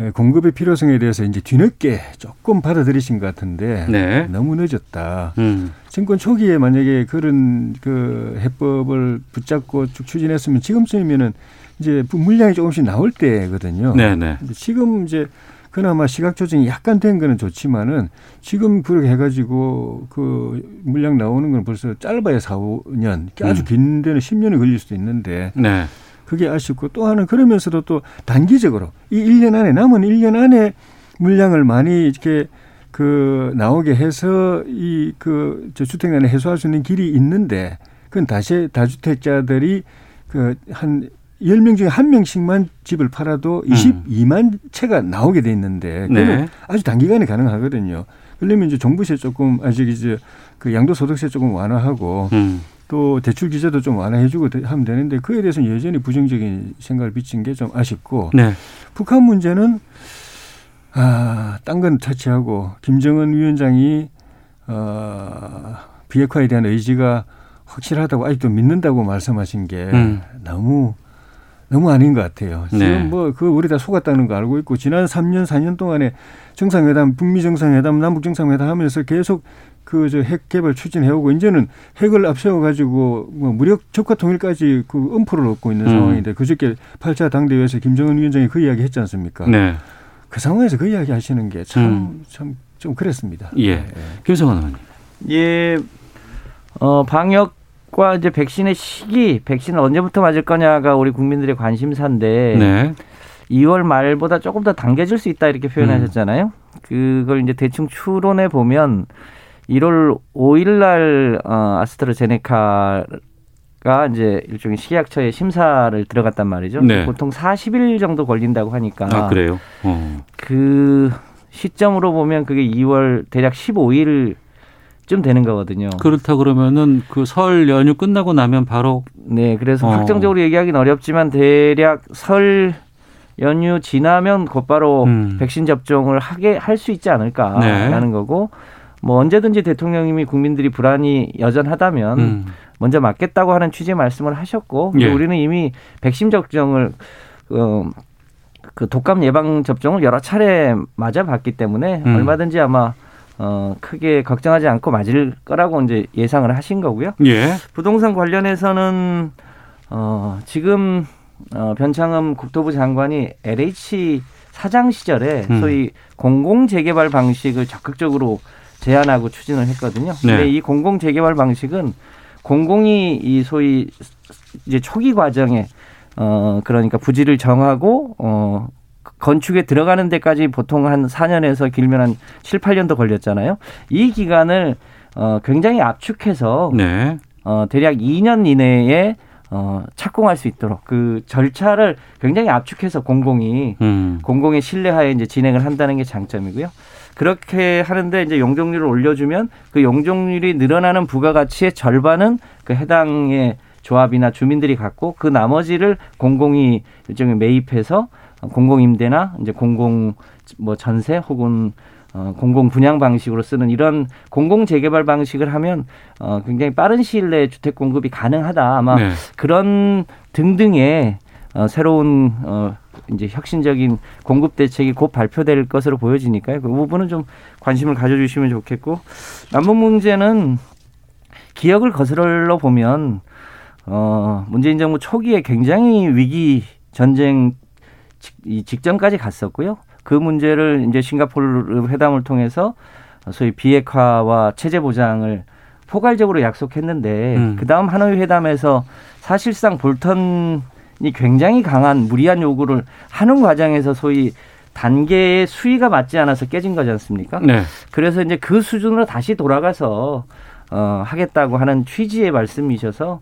에, 공급의 필요성에 대해서 이제 뒤늦게 조금 받아들이신 것 같은데, 네, 너무 늦었다. 음, 정권 초기에 만약에 그런 그 해법을 붙잡고 쭉 추진했으면 지금쯤이면은 이제 물량이 조금씩 나올 때거든요. 네, 네, 지금 이제 그나마 시각 조정이 약간 된 거는 좋지만은 지금 그렇게 해가지고 그 물량 나오는 건 벌써 짧아야 4, 5년, 아주 음. 긴 데는 10년이 걸릴 수도 있는데 네, 그게 아쉽고 또 하나 그러면서도 또 단기적으로 이 1년 안에 남은 1년 안에 물량을 많이 이렇게 그 나오게 해서 이그저 주택난을 해소할 수 있는 길이 있는데 그건 다시 다주택자들이 그한 10명 중에 한 명씩만 집을 팔아도 22만 채가 나오게 돼 있는데 네. 아주 단기간에 가능하거든요. 그러면 이제 정부세 조금 아직 이제 그 양도소득세 조금 완화하고 음, 또 대출 규제도 좀 완화해주고 되- 하면 되는데 그에 대해서는 여전히 부정적인 생각을 비친 게 좀 아쉽고 네, 북한 문제는 아, 딴 건 터치하고 김정은 위원장이 어, 비핵화에 대한 의지가 확실하다고 아직도 믿는다고 말씀하신 게 음. 너무 너무 아닌 것 같아요. 지금 네. 뭐그 우리 다 속았다는 거 알고 있고 지난 3년 4년 동안에 정상회담, 북미 정상회담, 남북 정상회담 하면서 계속 그 저 핵 개발 추진해오고 이제는 핵을 앞세워 가지고 뭐 무력 적화 통일까지 그 엄포를 얻고 있는 음. 상황인데 그저께 8차 당대회에서 김정은 위원장이 그 이야기 했지 않습니까? 네, 그 상황에서 그 이야기 하시는 게참 음. 참좀 그랬습니다. 예. 네. 김성환 의원님. 예, 어, 방역 과 이제 백신의 시기, 백신을 언제부터 맞을 거냐가 우리 국민들의 관심사인데, 네, 2월 말보다 조금 더 당겨질 수 있다 이렇게 표현하셨잖아요. 그걸 이제 대충 추론해 보면 1월 5일 날 어, 아스트라제네카가 이제 일종의 식약처에 심사를 들어갔단 말이죠. 네. 보통 40일 정도 걸린다고 하니까 아 그래요. 어. 그 시점으로 보면 그게 2월 대략 15일 쯤 되는 거거든요. 그렇다 그러면은 그 설 연휴 끝나고 나면 바로 네, 그래서 어. 확정적으로 얘기하기는 어렵지만 대략 설 연휴 지나면 곧바로 음. 백신 접종을 하게 할 수 있지 않을까라는 네. 거고 뭐 언제든지 대통령님이 국민들이 불안이 여전하다면 음. 먼저 맞겠다고 하는 취지의 말씀을 하셨고 예. 우리는 이미 백신 접종을 어, 그 독감 예방 접종을 여러 차례 맞아봤기 때문에 음. 얼마든지 아마 어, 크게 걱정하지 않고 맞을 거라고 이제 예상을 하신 거고요. 예. 부동산 관련해서는 어, 지금 어, 변창흠 국토부 장관이 LH 사장 시절에 음. 소위 공공 재개발 방식을 적극적으로 제안하고 추진을 했거든요. 네. 근데 이 공공 재개발 방식은 공공이 이 소위 이제 초기 과정에 어 그러니까 부지를 정하고 어 건축에 들어가는 데까지 보통 한 4년에서 길면 한 7, 8년도 걸렸잖아요. 이 기간을 어 굉장히 압축해서 네. 어, 대략 2년 이내에 어, 착공할 수 있도록 그 절차를 굉장히 압축해서 공공이 음. 공공의 신뢰하에 이제 진행을 한다는 게 장점이고요. 그렇게 하는데 이제 용적률을 올려주면 그 용적률이 늘어나는 부가가치의 절반은 그 해당의 조합이나 주민들이 갖고 그 나머지를 공공이 일종의 매입해서 공공임대나 이제 공공 뭐 전세 혹은 어, 공공 분양 방식으로 쓰는 이런 공공 재개발 방식을 하면 어, 굉장히 빠른 시일 내에 주택 공급이 가능하다. 아마 네. 그런 등등의 어, 새로운 어, 이제 혁신적인 공급 대책이 곧 발표될 것으로 보여지니까요. 그 부분은 좀 관심을 가져주시면 좋겠고 남북 문제는 기억을 거슬러 보면 어, 문재인 정부 초기에 굉장히 위기 전쟁 직- 이 직전까지 갔었고요. 그 문제를 이제 싱가포르 회담을 통해서 소위 비핵화와 체제 보장을 포괄적으로 약속했는데 음. 그 다음 하노이 회담에서 사실상 볼턴이 굉장히 강한 무리한 요구를 하는 과정에서 소위 단계의 수위가 맞지 않아서 깨진 거지 않습니까? 네. 그래서 이제 그 수준으로 다시 돌아가서 어, 하겠다고 하는 취지의 말씀이셔서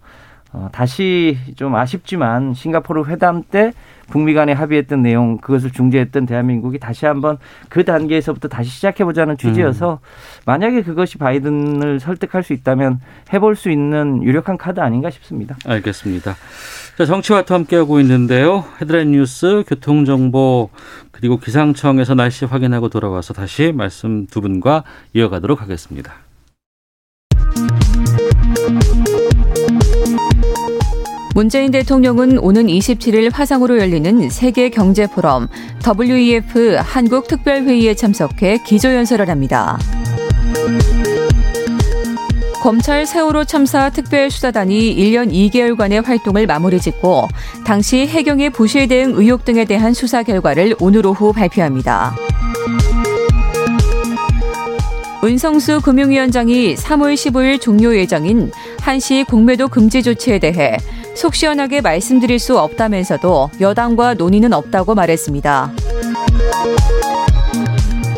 어, 다시 좀 아쉽지만 싱가포르 회담 때 북미 간에 합의했던 내용 그것을 중재했던 대한민국이 다시 한번 그 단계에서부터 다시 시작해 보자는 취지여서 만약에 그것이 바이든을 설득할 수 있다면 해볼 수 있는 유력한 카드 아닌가 싶습니다. 알겠습니다. 자, 정치와투 함께하고 있는데요. 헤드라인 뉴스, 교통 정보, 그리고 기상청에서 날씨 확인하고 돌아와서 다시 말씀 두 분과 이어가도록 하겠습니다. 문재인 대통령은 오는 27일 화상으로 열리는 세계 경제 포럼 WEF 한국 특별회의에 참석해 기조연설을 합니다. 검찰 세월호 참사 특별수사단이 1년 2개월간의 활동을 마무리 짓고 당시 해경의 부실 대응 의혹 등에 대한 수사 결과를 오늘 오후 발표합니다. 은성수 금융위원장이 3월 15일 종료 예정인 한시 공매도 금지 조치에 대해 속 시원하게 말씀드릴 수 없다면서도 여당과 논의는 없다고 말했습니다.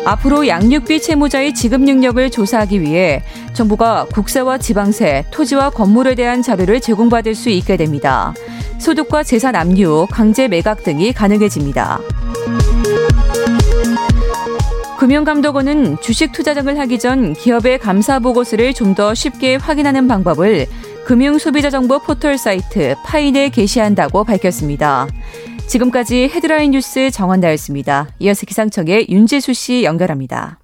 앞으로 양육비 채무자의 지급 능력을 조사하기 위해 정부가 국세와 지방세, 토지와 건물에 대한 자료를 제공받을 수 있게 됩니다. 소득과 재산 압류, 강제 매각 등이 가능해집니다. 금융감독원은 주식 투자 등을 하기 전 기업의 감사 보고서를 좀 더 쉽게 확인하는 방법을 금융 소비자 정보 포털 사이트 파인에 게시한다고 밝혔습니다. 지금까지 헤드라인 뉴스 정원다였습니다. 이어서 기상청의 윤재수 씨 연결합니다.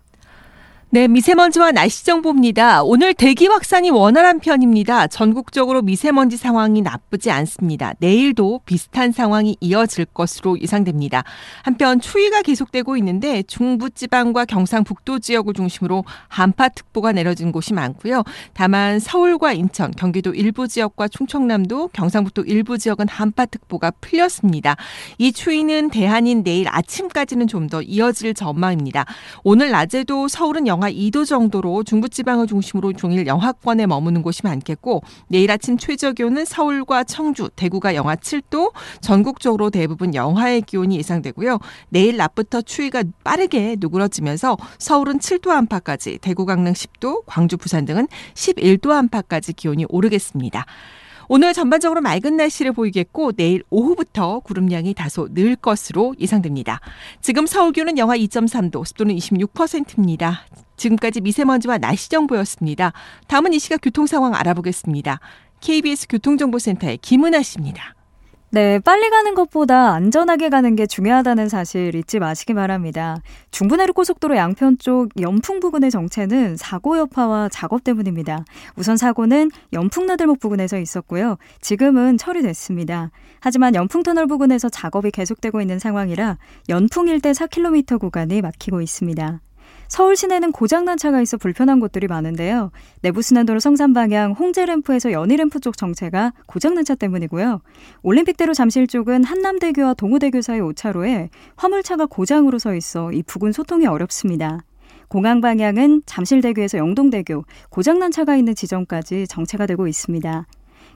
네, 미세먼지와 날씨 정보입니다. 오늘 대기 확산이 원활한 편입니다. 전국적으로 미세먼지 상황이 나쁘지 않습니다. 내일도 비슷한 상황이 이어질 것으로 예상됩니다. 한편 추위가 계속되고 있는데 중부지방과 경상북도 지역을 중심으로 한파특보가 내려진 곳이 많고요. 다만 서울과 인천, 경기도 일부 지역과 충청남도, 경상북도 일부 지역은 한파특보가 풀렸습니다. 이 추위는 대한인 내일 아침까지는 좀 더 이어질 전망입니다. 오늘 낮에도 서울은 영하 2도 정도로 중부지방을 중심으로 종일 영하권에 머무는 곳이 많겠고 내일 아침 최저 기온은 서울과 청주, 대구가 영하 7도, 전국적으로 대부분 영하의 기온이 예상되고요. 내일 낮부터 추위가 빠르게 누그러지면서 서울은 7도 안팎까지, 대구 강릉 10도, 광주 부산 등은 11도 안팎까지 기온이 오르겠습니다. 오늘 전반적으로 맑은 날씨를 보이겠고 내일 오후부터 구름량이 다소 늘 것으로 예상됩니다. 지금 서울 기온은 영하 2.3도, 습도는 26%입니다. 지금까지 미세먼지와 날씨 정보였습니다. 다음은 이 시각 교통 상황 알아보겠습니다. KBS 교통정보센터의 김은아 씨입니다. 네, 빨리 가는 것보다 안전하게 가는 게 중요하다는 사실 잊지 마시기 바랍니다. 중부내륙 고속도로 양편 쪽 연풍 부근의 정체는 사고 여파와 작업 때문입니다. 우선 사고는 연풍나들목 부근에서 있었고요. 지금은 처리됐습니다. 하지만 연풍터널 부근에서 작업이 계속되고 있는 상황이라 연풍 일대 4km 구간이 막히고 있습니다. 서울 시내는 고장난 차가 있어 불편한 곳들이 많은데요. 내부순환도로 성산 방향 홍제램프에서 연희램프 쪽 정체가 고장난 차 때문이고요. 올림픽대로 잠실 쪽은 한남대교와 동호대교 사이 5차로에 화물차가 고장으로 서 있어 이 부근 소통이 어렵습니다. 공항 방향은 잠실대교에서 영동대교, 고장난 차가 있는 지점까지 정체가 되고 있습니다.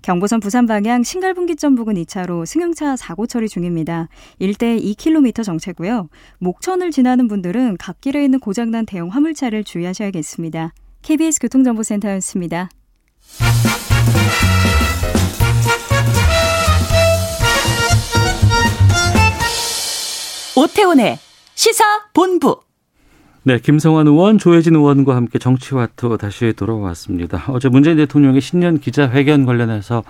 경부선 부산 방향 신갈분기점 부근 2차로 승용차 사고 처리 중입니다. 1대 2km 정체고요. 목천을 지나는 분들은 갓길에 있는 고장난 대형 화물차를 주의하셔야겠습니다. KBS 교통정보센터였습니다. 오태훈의 시사 본부 네, 김성환 의원, 조혜진 의원과 함께 정치와투 다시 돌아왔습니다. 어제 문재인 대통령의 신년 기자회견 관련해서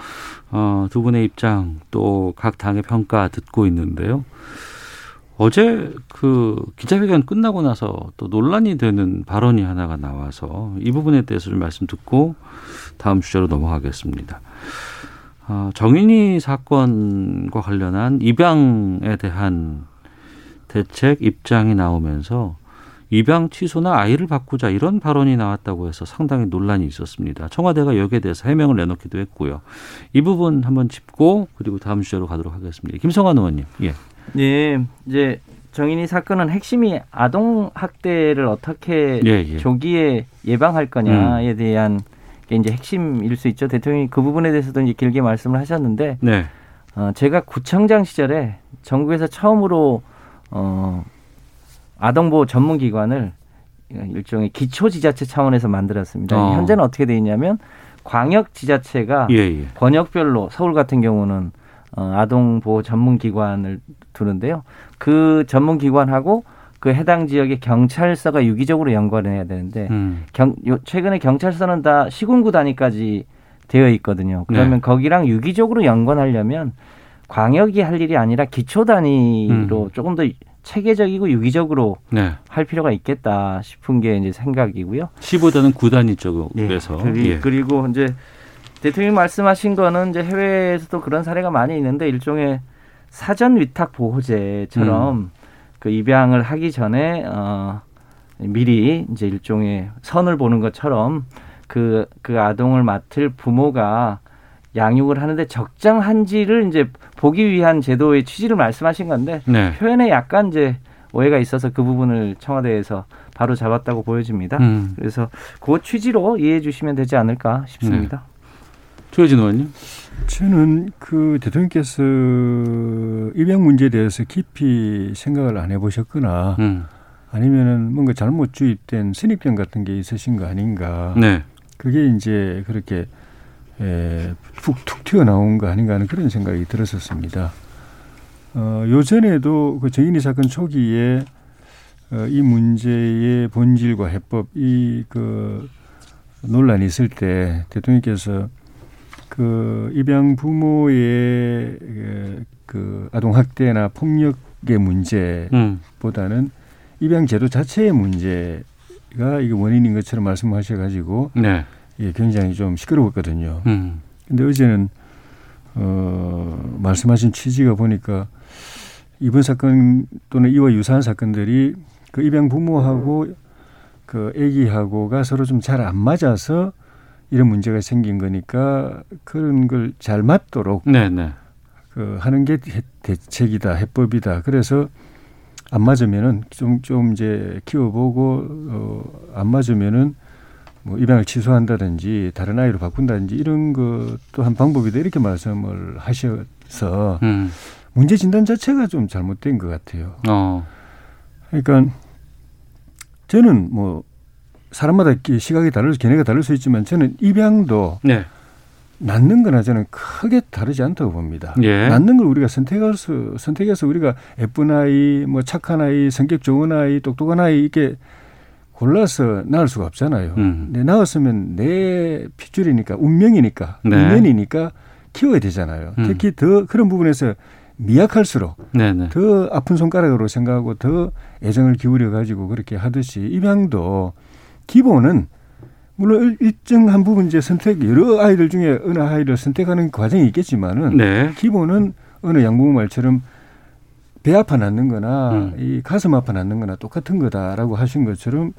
어, 두 분의 입장 또 각 당의 평가 듣고 있는데요. 어제 그 기자회견 끝나고 나서 또 논란이 되는 발언이 하나가 나와서 이 부분에 대해서 좀 말씀 듣고 다음 주제로 넘어가겠습니다. 어, 정인이 사건과 관련한 입양에 대한 대책 입장이 나오면서 입양 취소나 아이를 바꾸자 이런 발언이 나왔다고 해서 상당히 논란이 있었습니다. 청와대가 여기에 대해서 해명을 내놓기도 했고요. 이 부분 한번 짚고 그리고 다음 주제로 가도록 하겠습니다. 김성환 의원님. 예. 네, 이제 정인이 사건은 핵심이 아동 학대를 어떻게 예, 예. 조기에 예방할 거냐에 대한 게 이제 핵심일 수 있죠. 대통령이 그 부분에 대해서도 이제 길게 말씀을 하셨는데 네. 어, 제가 구청장 시절에 전국에서 처음으로 어, 아동보호 전문기관을 일종의 기초지자체 차원에서 만들었습니다. 어. 현재는 어떻게 돼 있냐면 광역지자체가 예, 예. 권역별로 서울 같은 경우는 어, 아동보호 전문기관을 두는데요. 그 전문기관하고 그 해당 지역의 경찰서가 유기적으로 연관을 해야 되는데 음. 경, 요, 최근에 경찰서는 다 시군구 단위까지 되어 있거든요. 그러면 네. 거기랑 유기적으로 연관하려면 광역이 할 일이 아니라 기초 단위로 음. 조금 더 체계적이고 유기적으로 네. 할 필요가 있겠다 싶은 게 이제 생각이고요. 15대는 구단위 쪽에서 그리, 예. 그리고 이제 대통령이 말씀하신 거는 이제 해외에서도 그런 사례가 많이 있는데 일종의 사전 위탁 보호제처럼 음. 그 입양을 하기 전에 어 미리 이제 일종의 선을 보는 것처럼 그그 아동을 맡을 부모가 양육을 하는데 적정한지를 이제 보기 위한 제도의 취지를 말씀하신 건데 네. 표현에 약간 이제 오해가 있어서 그 부분을 청와대에서 바로 잡았다고 보여집니다. 음. 그래서 그 취지로 이해해 주시면 되지 않을까 싶습니다. 조혜진 의원님. 저는 그 대통령께서 입양 문제에 대해서 깊이 생각을 안 해보셨거나 음. 아니면은 뭔가 잘못 주입된 선입견 같은 게 있으신 거 아닌가. 네. 그게 이제 그렇게 에, 툭툭 튀어나온 거 아닌가 하는 그런 생각이 들었었습니다. 어, 요전에도 그 정인이 사건 초기에 어, 이 문제의 본질과 해법, 이 그 논란이 있을 때 대통령께서 그 입양 부모의 그, 그 아동 학대나 폭력의 문제보다는 음. 입양 제도 자체의 문제가 이게 원인인 것처럼 말씀하셔 가지고 네. 예, 굉장히 좀 시끄러웠거든요. 음. 근데 어제는 어, 말씀하신 취지가 보니까 이번 사건 또는 이와 유사한 사건들이 그 입양 부모하고 그 아기하고가 서로 좀 잘 안 맞아서 이런 문제가 생긴 거니까 그런 걸 잘 맞도록 네, 네. 그 하는 게 대- 대책이다, 해법이다. 그래서 안 맞으면은 좀, 좀 이제 키워보고, 어, 안 맞으면은 뭐 입양을 취소한다든지 다른 아이로 바꾼다든지 이런 것도 한 방법이다. 이렇게 말씀을 하셔서 음. 문제 진단 자체가 좀 잘못된 것 같아요. 어. 그러니까 저는 뭐 사람마다 시각이 다를, 견해가 다를 수 있지만 저는 입양도 네. 낳는 거나 저는 크게 다르지 않다고 봅니다. 예. 낳는 걸 우리가 선택할 수, 선택해서 우리가 예쁜 아이, 뭐 착한 아이, 성격 좋은 아이, 똑똑한 아이 이렇게 골라서 낳을 수가 없잖아요. 음. 내 낳았으면 내 핏줄이니까 운명이니까 네. 운명이니까 키워야 되잖아요. 음. 특히 더 그런 부분에서 미약할수록 네, 네. 더 아픈 손가락으로 생각하고 더 애정을 기울여 가지고 그렇게 하듯이 입양도 기본은 물론 일정한 부분 이제 선택 여러 아이들 중에 어느 아이를 선택하는 과정이 있겠지만은 네. 기본은 어느 양궁 말처럼 배 아파 낳는 거나 음. 이 가슴 아파 낳는 거나 똑같은 거다라고 하신 것처럼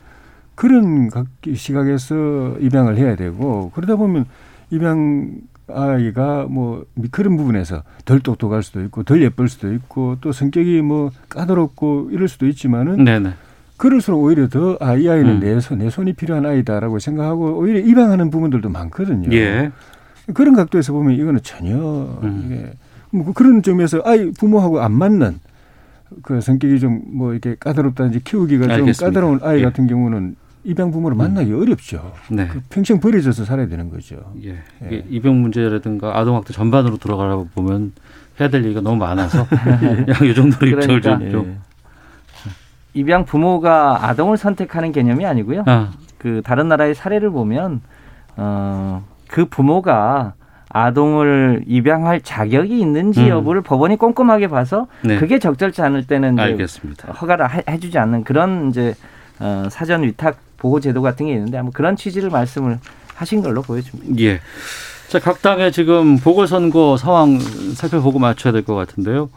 그런 각 시각에서 입양을 해야 되고 그러다 보면 입양 아이가 뭐 그런 부분에서 덜 똑똑할 수도 있고 덜 예쁠 수도 있고 또 성격이 뭐 까다롭고 이럴 수도 있지만은 네, 네. 그럴수록 오히려 더 아 이 아이는 음. 내, 손, 내 손이 필요한 아이다라고 생각하고 오히려 입양하는 부분들도 많거든요. 예. 그런 각도에서 보면 이거는 전혀 음. 이게 뭐 그런 점에서 아이 부모하고 안 맞는 그 성격이 좀 뭐 이렇게 까다롭다든지 키우기가 알겠습니다. 좀 까다로운 아이 예. 음. 같은 경우는 입양 부모를 만나기 어렵죠. 네. 그 평생 버려져서 살아야 되는 거죠. 예. 이게 입양 문제라든가 아동학대 전반으로 들어가다 보면 해야 될 얘기가 너무 많아서 그냥 이 정도로 입장을 그러니까. 좀, 좀 입양 부모가 아동을 선택하는 개념이 아니고요. 아, 그 다른 나라의 사례를 보면 어, 그 부모가 아동을 입양할 자격이 있는지 음. 여부를 법원이 꼼꼼하게 봐서 네. 그게 적절치 않을 때는 알겠습니다. 허가를 해- 해주지 않는 그런 이제 어, 사전 위탁 보호 제도 같은 게 있는데 아마 그런 취지를 말씀을 하신 걸로 보여집니다. 예. 자, 각 당의 지금 보궐선거 상황 살펴보고 맞춰야 될 것 같은데요.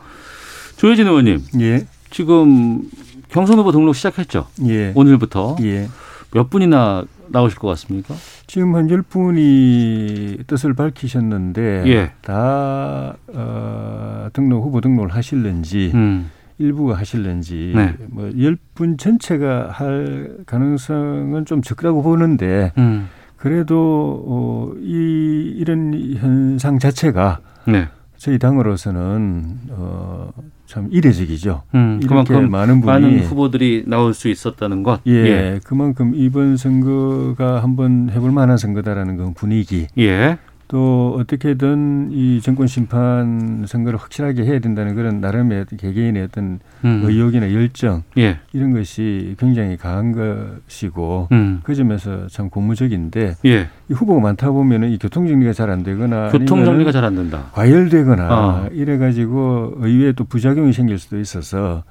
조혜진 의원님, 예, 지금 경선 후보 등록 시작했죠? 예, 오늘부터 예. 몇 분이나 나오실 것 같습니까? 지금 한 열분이 뜻을 밝히셨는데 예. 다 어, 등록 후보 등록을 하실는지 음, 일부가 하실는지 네. 뭐열분 전체가 할 가능성은 좀 적다고 보는데 음, 그래도 어, 이 이런 현상 자체가 네. 저희 당으로서는 어, 참 이례적이죠. 음, 그만큼 많은 분이 많은 후보들이 나올 수 있었다는 것. 예, 그만큼 이번 선거가 한번 해볼 만한 선거다라는 그 분위기 예. 또 어떻게든 이 정권 심판 선거를 확실하게 해야 된다는 그런 나름의 개개인의 어떤 음, 의욕이나 열정 예. 이런 것이 굉장히 강한 것이고 음, 그 점에서 참 고무적인데 예. 이 후보가 많다 보면은 이 교통 정리가 잘 안 되거나 교통 정리가 잘 안 된다. 과열되거나 어. 이래 가지고 의외에 또 부작용이 생길 수도 있어서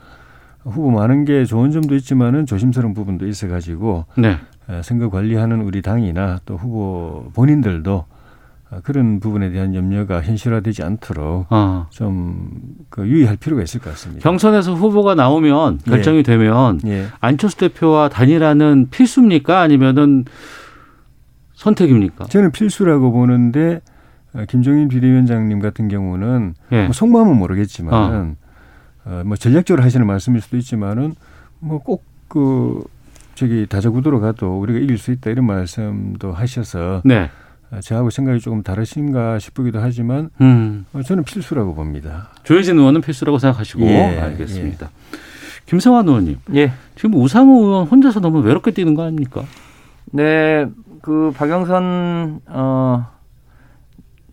후보 많은 게 좋은 점도 있지만은 조심스러운 부분도 있어 가지고 네. 어, 선거 관리하는 우리 당이나 또 후보 본인들도 어, 그런 부분에 대한 염려가 현실화되지 않도록 어. 좀그 유의할 필요가 있을 것 같습니다. 경선에서 후보가 나오면 결정이 되면 예. 안철수 대표와 단일화는 필수입니까? 아니면은 선택입니까? 저는 필수라고 보는데 어, 김종인 비대위원장님 같은 경우는 예. 뭐 속마음은 모르겠지만은 어, 뭐 전략적으로 하시는 말씀일 수도 있지만은 뭐꼭그 저기 다자구도로 가도 우리가 이길 수 있다 이런 말씀도 하셔서 네. 어, 저하고 생각이 조금 다르신가 싶기도 하지만 음. 어, 저는 필수라고 봅니다. 조혜진 의원은 필수라고 생각하시고 예, 알겠습니다. 김성환 의원님, 예. 지금 우상호 의원 혼자서 너무 외롭게 뛰는 거 아닙니까? 네, 그 박영선 어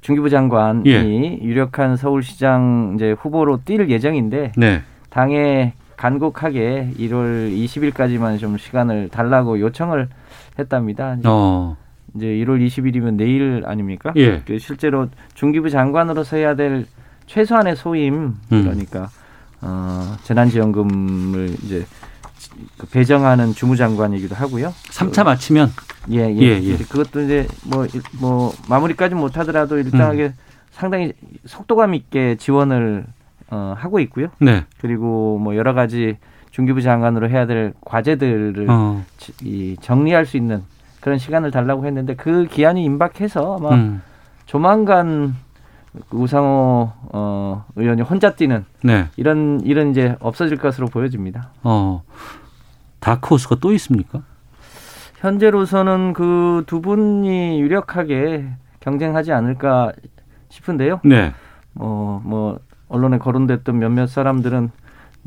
중기부 장관이 예. 유력한 서울시장 이제 후보로 뛸 예정인데 네. 당에 간곡하게 1월 20일까지만 좀 시간을 달라고 요청을 했답니다. 어. 이제 1월 20일이면 내일 아닙니까? 예. 그 실제로 중기부 장관으로서 해야 될 최소한의 소임 음. 그러니까 어, 재난지원금을 이제 그 배정하는 주무장관이기도 하고요. 3차 마치면 예, 예. 예, 예. 이제 그것도 이제 뭐, 일- 뭐, 마무리까지 못하더라도 일단하게 음. 상당히 속도감 있게 지원을 어, 하고 있고요. 네. 그리고 뭐 여러 가지 중기부 장관으로 해야 될 과제들을 어. 지- 이 정리할 수 있는 그런 시간을 달라고 했는데 그 기한이 임박해서 아마 음. 조만간 그 우상호 어, 의원이 혼자 뛰는 네. 이런 일은 이제 없어질 것으로 보여집니다. 어. 다크호스가 또 있습니까? 현재로서는 그 두 분이 유력하게 경쟁하지 않을까 싶은데요. 네. 뭐, 뭐, 언론에 거론됐던 몇몇 사람들은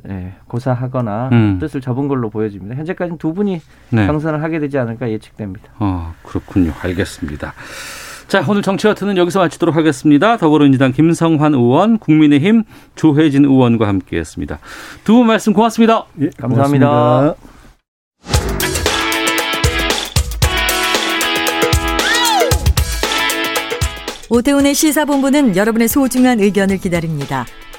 예, 고사하거나 음. 뜻을 접은 걸로 보여집니다. 현재까지는 두 분이 네. 당선을 하게 되지 않을까 예측됩니다. 어, 그렇군요. 알겠습니다. 자, 오늘 정치와트는 여기서 마치도록 하겠습니다. 더불어민주당 김성환 의원, 국민의힘 조혜진 의원과 함께했습니다. 두 분 말씀 고맙습니다. 예, 감사합니다. 고맙습니다. 오태훈의 시사본부는 여러분의 소중한 의견을 기다립니다.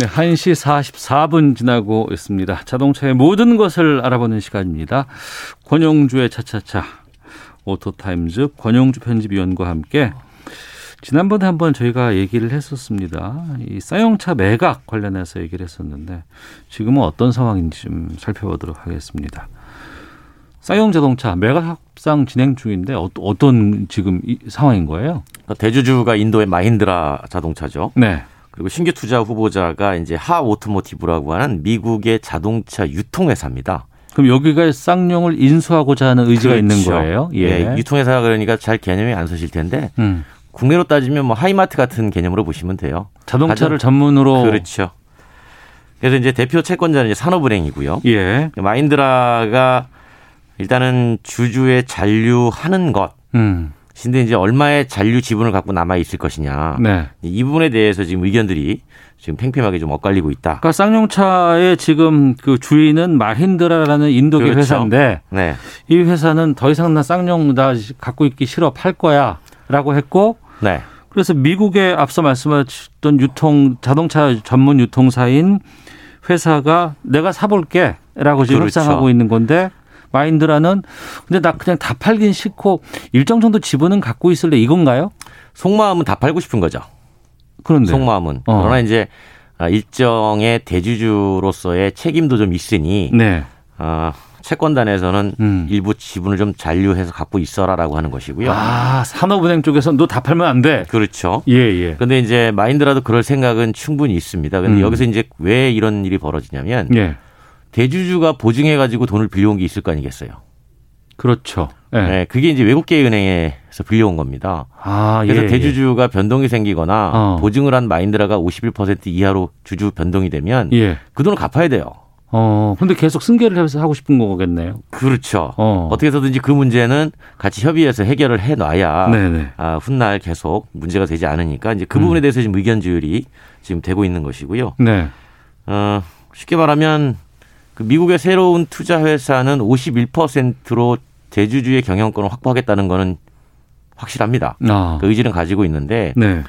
네, 1시 44분 지나고 있습니다. 자동차의 모든 것을 알아보는 시간입니다. 권용주의 차차차 오토타임즈 권용주 편집위원과 함께 지난번에 한번 저희가 얘기를 했었습니다. 이 쌍용차 매각 관련해서 얘기를 했었는데 지금은 어떤 상황인지 좀 살펴보도록 하겠습니다. 쌍용 자동차 매각 협상 진행 중인데 어, 어떤 지금 이 상황인 거예요? 대주주가 인도의 마힌드라 자동차죠. 네. 그리고 신규 투자 후보자가 이제 HAAH Automotive라고 하는 미국의 자동차 유통회사입니다. 그럼 여기가 쌍용을 인수하고자 하는 의지가 있는 그렇죠. 거예요? 예. 유통회사가 그러니까 잘 개념이 안 서실 텐데 음. 국내로 따지면 뭐 하이마트 같은 개념으로 보시면 돼요. 자동차를 가장- 전문으로 그렇죠. 그래서 이제 대표 채권자는 이제 산업은행이고요. 예. 마인드라가 일단은 주주의 잔류하는 것. 음. 근데 이제 얼마의 잔류 지분을 갖고 남아 있을 것이냐. 네. 이 부분에 대해서 지금 의견들이 지금 팽팽하게 좀 엇갈리고 있다. 그러니까 쌍용차의 지금 그 주인은 마힌드라라는 인도계 그렇죠. 회사인데 네. 이 회사는 더 이상 나 쌍용 나 갖고 있기 싫어 팔 거야라고 했고 네. 그래서 미국의 앞서 말씀하셨던 유통 자동차 전문 유통사인 회사가 내가 사볼게라고 지금 그렇죠. 협상하고 있는 건데 마인드라는 근데 나 그냥 다 팔긴 싫고 일정 정도 지분은 갖고 있을래 이건가요? 속마음은 다 팔고 싶은 거죠. 그런데 속마음은. 어. 그러나 이제 아, 일정의 대주주로서의 책임도 좀 있으니 네. 어, 채권단에서는 음. 일부 지분을 좀 잔류해서 갖고 있어라라고 하는 것이고요. 아 산업은행 쪽에서 너 다 팔면 안 돼. 그렇죠. 예 예. 근데 이제 마인드라도 그럴 생각은 충분히 있습니다. 근데 음. 여기서 이제 왜 이런 일이 벌어지냐면 예. 대주주가 보증해 가지고 돈을 빌려온 게 있을 거 아니겠어요. 그렇죠. 예. 네, 그게 이제 외국계 은행에서 빌려온 겁니다. 아, 그래서 예, 대주주가 변동이 생기거나 어. 보증을 한 마인드라가 51% 이하로 주주 변동이 되면 예. 그 돈을 갚아야 돼요. 어, 근데 계속 승계를 해서 하고 싶은 거겠네요. 그렇죠. 어. 어. 떻게 해서든지 그 문제는 같이 협의해서 해결을 해 놔야 네네. 아, 훗날 계속 문제가 되지 않으니까 이제 그 음. 부분에 대해서 지금 의견 조율이 지금 되고 있는 것이고요. 네. 어, 쉽게 말하면 그 미국의 새로운 투자 회사는 51%로 대주주의 경영권을 확보하겠다는 거는 확실합니다. 아. 그 의지는 가지고 있는데 네.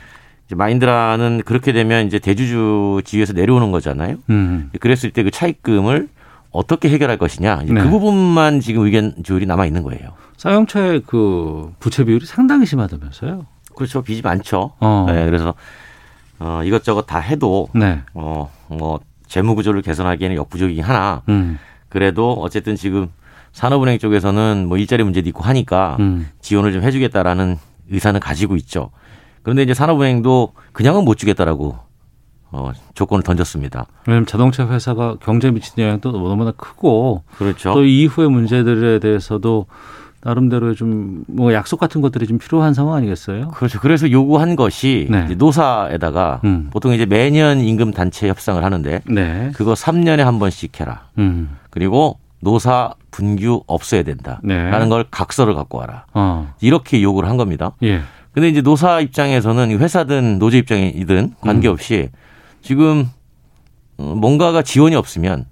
이제 마인드라는 그렇게 되면 이제 대주주 지위에서 내려오는 거잖아요. 음. 그랬을 때 그 차입금을 어떻게 해결할 것이냐 이제 네. 그 부분만 지금 의견 조율이 남아 있는 거예요. 쌍용차의 그 부채 비율이 상당히 심하다면서요? 그렇죠. 빚이 많죠. 어. 네, 그래서 어, 이것저것 다 해도 네. 어, 뭐 재무 구조를 개선하기에는 역부족이긴 하나 음. 그래도 어쨌든 지금 산업은행 쪽에서는 뭐 일자리 문제도 있고 하니까 음. 지원을 좀 해주겠다라는 의사는 가지고 있죠. 그런데 이제 산업은행도 그냥은 못 주겠다라고 어, 조건을 던졌습니다. 왜냐하면 자동차 회사가 경제에 미치는 영향도 너무나 크고 그렇죠. 또 이후의 문제들에 대해서도 나름대로의 좀 뭐 약속 같은 것들이 좀 필요한 상황 아니겠어요? 그렇죠. 그래서 요구한 것이 네. 이제 노사에다가 음. 보통 이제 매년 임금 단체 협상을 하는데 네. 그거 3년에 한 번씩 해라. 음. 그리고 노사 분규 없어야 된다. 네. 라는 걸 각서를 갖고 와라. 어. 이렇게 요구를 한 겁니다. 예. 근데 이제 노사 입장에서는 회사든 노조 입장이든 관계없이 지금 어, 뭔가가 지원이 없으면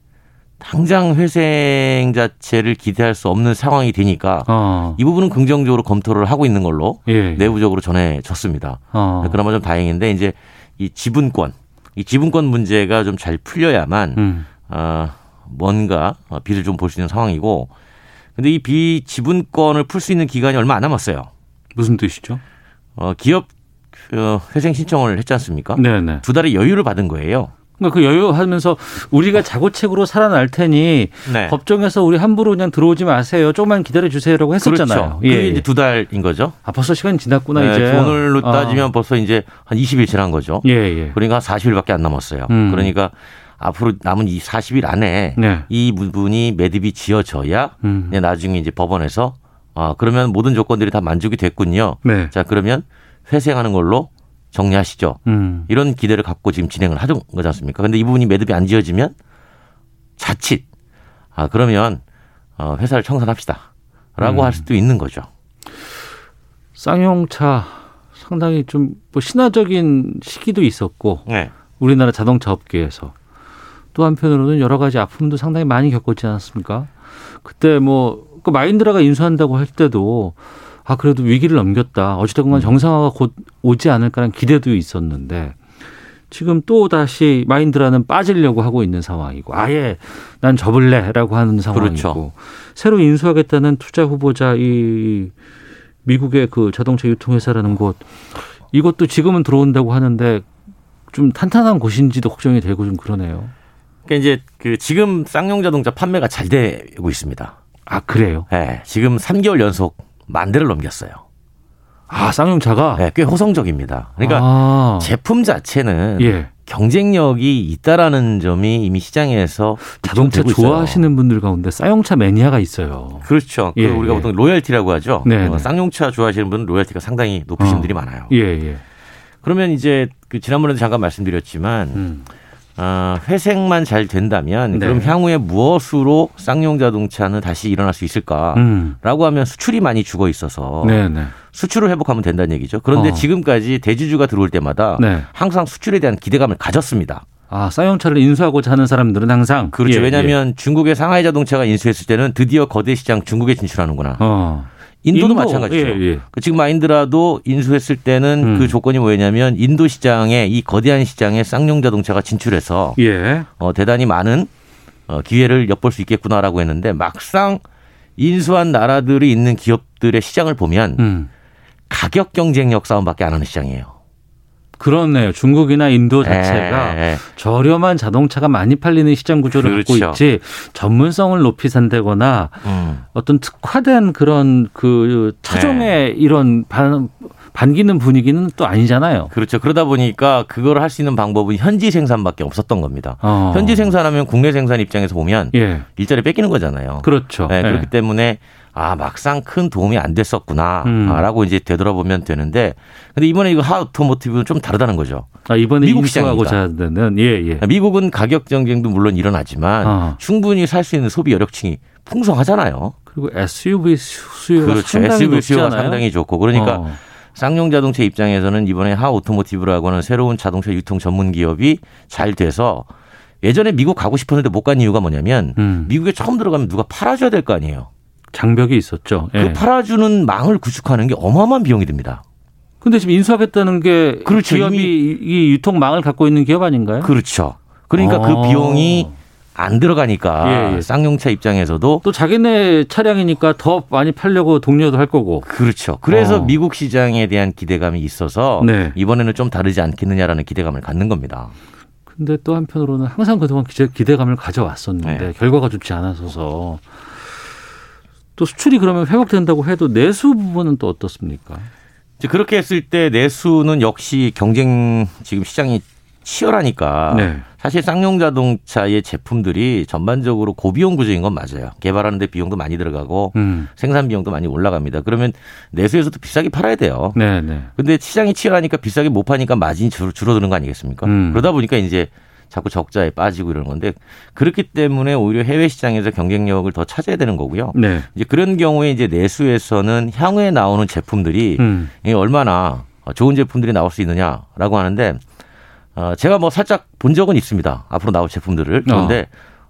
당장 회생 자체를 기대할 수 없는 상황이 되니까 어. 이 부분은 긍정적으로 검토를 하고 있는 걸로 예. 내부적으로 전해졌습니다. 어. 그나마 좀 다행인데 이제 이 지분권, 이 지분권 문제가 좀 잘 풀려야만 음. 아, 뭔가 빚을 좀볼 수 있는 상황이고 근데 이 비지분권을 풀 수 있는 기간이 얼마 안 남았어요. 무슨 뜻이죠? 어, 기업 어, 회생 신청을 했지 않습니까? 네네. 두 달의 여유를 받은 거예요. 그러니까 그 여유하면서 우리가 자구책으로 살아날 테니 네. 법정에서 우리 함부로 그냥 들어오지 마세요. 조금만 기다려 주세요라고 했었잖아요. 그렇죠. 그게 이제 두 달인 거죠. 아 벌써 시간이 지났구나 네, 이제. 오늘로 아. 따지면 벌써 이제 한 20일 지난 거죠. 예 예. 그러니까 한 40일밖에 안 남았어요. 음. 그러니까 앞으로 남은 이 40일 안에 네. 이 부분이 매듭이 지어져야 음. 네, 나중에 이제 법원에서 아 그러면 모든 조건들이 다 만족이 됐군요. 네. 자 그러면 회생하는 걸로 정리하시죠. 음. 이런 기대를 갖고 지금 진행을 하던 거지 않습니까? 근데 이 부분이 매듭이 안 지어지면 자칫 아 그러면 어, 회사를 청산합시다라고 음. 할 수도 있는 거죠. 쌍용차 상당히 좀 뭐 신화적인 시기도 있었고 네. 우리나라 자동차 업계에서 또 한편으로는 여러 가지 아픔도 상당히 많이 겪었지 않았습니까? 그때 뭐 그 마인드라가 인수한다고 할 때도 아 그래도 위기를 넘겼다. 어찌됐건 정상화가 곧 오지 않을까라는 기대도 있었는데 지금 또 다시 마인드라는 빠지려고 하고 있는 상황이고 아예 난 접을래라고 하는 상황이고 그렇죠. 새로 인수하겠다는 투자 후보자 이 미국의 그 자동차 유통회사라는 곳 이것도 지금은 들어온다고 하는데 좀 탄탄한 곳인지도 걱정이 되고 좀 그러네요. 그러니까 이제 그 지금 쌍용 자동차 판매가 잘 되고 있습니다. 아 그래요? 네, 지금 3개월 연속 만 대를 넘겼어요. 아, 쌍용차가 네, 꽤 호성적입니다. 그러니까 아. 제품 자체는 예. 경쟁력이 있다라는 점이 이미 시장에서 자동차. 좋아하시는 분들 가운데 쌍용차 매니아가 있어요. 그렇죠. 그 예, 우리가 예. 보통 로열티라고 하죠. 네, 어, 네. 쌍용차 좋아하시는 분은 로열티가 상당히 높으신 어. 분들이 많아요. 예, 예. 그러면 이제 그 지난번에도 잠깐 말씀드렸지만 음. 어, 회색만 잘 된다면 네. 그럼 향후에 무엇으로 쌍용 자동차는 다시 일어날 수 있을까라고 음. 하면 수출이 많이 죽어 있어서 네, 네. 수출을 회복하면 된다는 얘기죠. 그런데 어. 지금까지 대주주가 들어올 때마다 네. 항상 수출에 대한 기대감을 가졌습니다. 아, 쌍용차를 인수하고자 하는 사람들은 항상 그렇죠. 예, 왜냐하면 중국의 상하이 자동차가 인수했을 때는 드디어 거대 시장 중국에 진출하는구나. 어. 인도도 인도, 마찬가지죠. 예, 예. 그 지금 마인드라도 인수했을 때는 음. 그 조건이 뭐였냐면 인도 시장에 이 거대한 시장에 쌍용 자동차가 진출해서 예. 어, 대단히 많은 어, 기회를 엿볼 수 있겠구나라고 했는데 막상 인수한 나라들이 있는 기업들의 시장을 보면 음. 가격 경쟁력 싸움밖에 안 하는 시장이에요. 그렇네요. 중국이나 인도 자체가 예, 예. 저렴한 자동차가 많이 팔리는 시장 구조를 그렇죠. 갖고 있지 전문성을 높이 산다거나 음. 어떤 특화된 그런 그 차종의 이런 반, 반기는 분위기는 또 아니잖아요. 그렇죠. 그러다 보니까 그걸 할 수 있는 방법은 현지 생산밖에 없었던 겁니다. 어. 현지 생산하면 국내 생산 입장에서 보면 예. 일자리 뺏기는 거잖아요. 그렇죠. 네, 예. 그렇기 때문에 아 막상 큰 도움이 안 됐었구나라고 음. 이제 되돌아보면 되는데 근데 이번에 이거 HAAH Automotive는 좀 다르다는 거죠. 아, 이번에 미국 인수하고자 하는 예, 예. 미국은 가격 경쟁도 물론 일어나지만 어. 충분히 살 수 있는 소비 여력층이 풍성하잖아요. 그리고 SUV 수요가 그렇죠. 상당히 SUV 수요가. 상당히 좋고 그러니까 어. 쌍용 자동차 입장에서는 이번에 HAAH Automotive라고 하는 새로운 자동차 유통 전문 기업이 잘 돼서 예전에 미국 가고 싶었는데 못 간 이유가 뭐냐면 음. 미국에 처음 들어가면 누가 팔아줘야 될 거 아니에요. 장벽이 있었죠. 예. 그 팔아주는 망을 구축하는 게 어마어마한 비용이 듭니다. 근데 지금 인수하겠다는 게 그렇죠. 기업이 이 유통망을 갖고 있는 기업 아닌가요? 그렇죠. 그러니까 어. 그 비용이 안 들어가니까 예, 예. 쌍용차 입장에서도 또 자기네 차량이니까 더 많이 팔려고 독려도 할 거고. 그렇죠. 그래서 어. 미국 시장에 대한 기대감이 있어서 네. 이번에는 좀 다르지 않겠느냐라는 기대감을 갖는 겁니다. 근데 또 한편으로는 항상 그동안 기대, 기대감을 가져왔었는데 네. 결과가 좋지 않아서서 또 수출이 그러면 회복된다고 해도 내수 부분은 또 어떻습니까? 이제 그렇게 했을 때 내수는 역시 경쟁 지금 시장이 치열하니까 네. 사실 쌍용 자동차의 제품들이 전반적으로 고비용 구조인 건 맞아요. 개발하는데 비용도 많이 들어가고 음. 생산 비용도 많이 올라갑니다. 그러면 내수에서도 비싸게 팔아야 돼요. 네, 네. 근데 시장이 치열하니까 비싸게 못 파니까 마진이 줄- 줄어드는 거 아니겠습니까? 음. 그러다 보니까 이제 자꾸 적자에 빠지고 이러는 건데 그렇기 때문에 오히려 해외 시장에서 경쟁력을 더 찾아야 되는 거고요. 네. 이제 그런 경우에 이제 내수에서는 향후에 나오는 제품들이 음. 얼마나 좋은 제품들이 나올 수 있느냐라고 하는데 어, 제가 뭐 살짝 본 적은 있습니다. 앞으로 나올 제품들을 그런데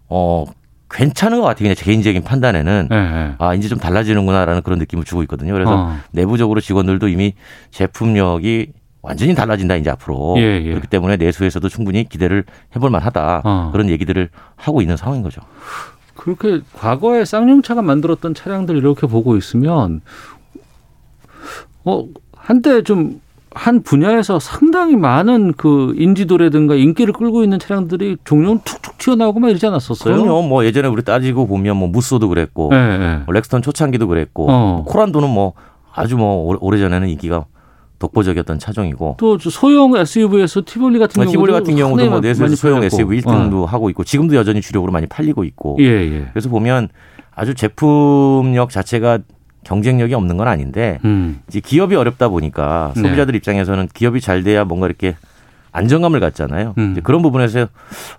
어, 괜찮은 것 같아요. 그냥 제 개인적인 판단에는 네, 네. 아 이제 좀 달라지는구나라는 그런 느낌을 주고 있거든요. 그래서 어. 내부적으로 직원들도 이미 제품력이 완전히 달라진다 이제 앞으로 예, 예. 그렇기 때문에 내수에서도 충분히 기대를 해볼 만하다 어. 그런 얘기들을 하고 있는 상황인 거죠. 그렇게 과거에 쌍용차가 만들었던 차량들 이렇게 보고 있으면 어 한때 좀 한 분야에서 상당히 많은 그 인지도라든가 인기를 끌고 있는 차량들이 종종 툭툭 튀어나오고 막 이러지 않았었어요? 그럼요. 뭐 예전에 우리 따지고 보면 뭐 무쏘도 그랬고 네, 네. 뭐 렉스턴 초창기도 그랬고 어. 코란도는 뭐 아주 뭐 오래 전에는 인기가 독보적이었던 차종이고 또저 소형 SUV에서 티볼리 같은 경우도 티볼리 같은 경우도 뭐 내수에서 소형. SUV 1등도 어. 하고 있고 지금도 여전히 주력으로 많이 팔리고 있고 예, 예. 그래서 보면 아주 제품력 자체가 경쟁력이 없는 건 아닌데 음. 이제 기업이 어렵다 보니까 네. 소비자들 입장에서는 기업이 잘 돼야 뭔가 이렇게 안정감을 갖잖아요. 음. 그런 부분에서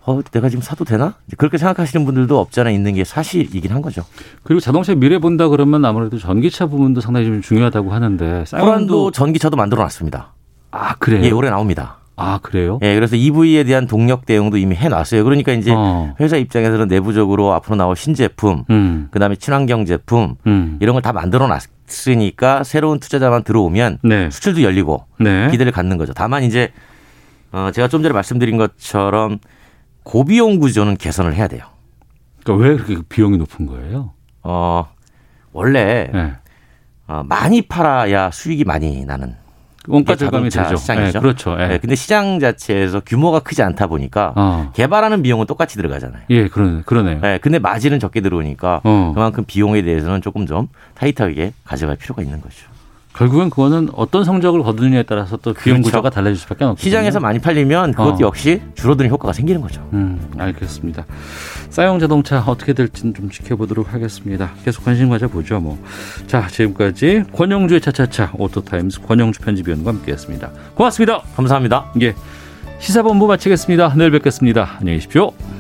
어 내가 지금 사도 되나? 그렇게 생각하시는 분들도 없지 않아 있는 게 사실이긴 한 거죠. 그리고 자동차 미래 본다 그러면 아무래도 전기차 부분도 상당히 좀 중요하다고 하는데 호란도 전기차도 만들어 놨습니다. 아 그래요? 예, 올해 나옵니다. 아 그래요? 예, 그래서 EV에 대한 동력 대응도 이미 해놨어요. 그러니까 이제 어. 회사 입장에서는 내부적으로 앞으로 나올 신제품, 음. 그다음에 친환경 제품 음. 이런 걸 다 만들어 놨으니까 새로운 투자자만 들어오면 네. 수출도 열리고 네. 기대를 갖는 거죠. 다만 이제 어, 제가 좀 전에 말씀드린 것처럼 고비용 구조는 개선을 해야 돼요. 그러니까 왜 그렇게 비용이 높은 거예요? 어, 원래 네. 어, 많이 팔아야 수익이 많이 나는 원가 절감이 되죠. 시장이죠. 네, 그렇죠. 예. 네, 근데 시장 자체에서 규모가 크지 않다 보니까 어. 개발하는 비용은 똑같이 들어가잖아요. 예, 그러네, 그러네요. 네, 근데 마진은 적게 들어오니까 어. 그만큼 비용에 대해서는 조금 좀 타이트하게 가져갈 필요가 있는 거죠. 결국엔 그거는 어떤 성적을 거두느냐에 따라서 또 비용 그렇죠. 구조가 달라질 수밖에 없거든요. 시장에서 많이 팔리면 그것도 어. 역시 줄어드는 효과가 생기는 거죠. 음, 알겠습니다. 싸용 자동차 어떻게 될지는 좀 지켜보도록 하겠습니다. 계속 관심 가져보죠, 뭐. 자, 지금까지 권영주의 차차차 오토타임스 권영주 편집위원과 함께했습니다. 고맙습니다. 감사합니다. 예. 시사본부 마치겠습니다. 내일 뵙겠습니다. 안녕히 계십시오.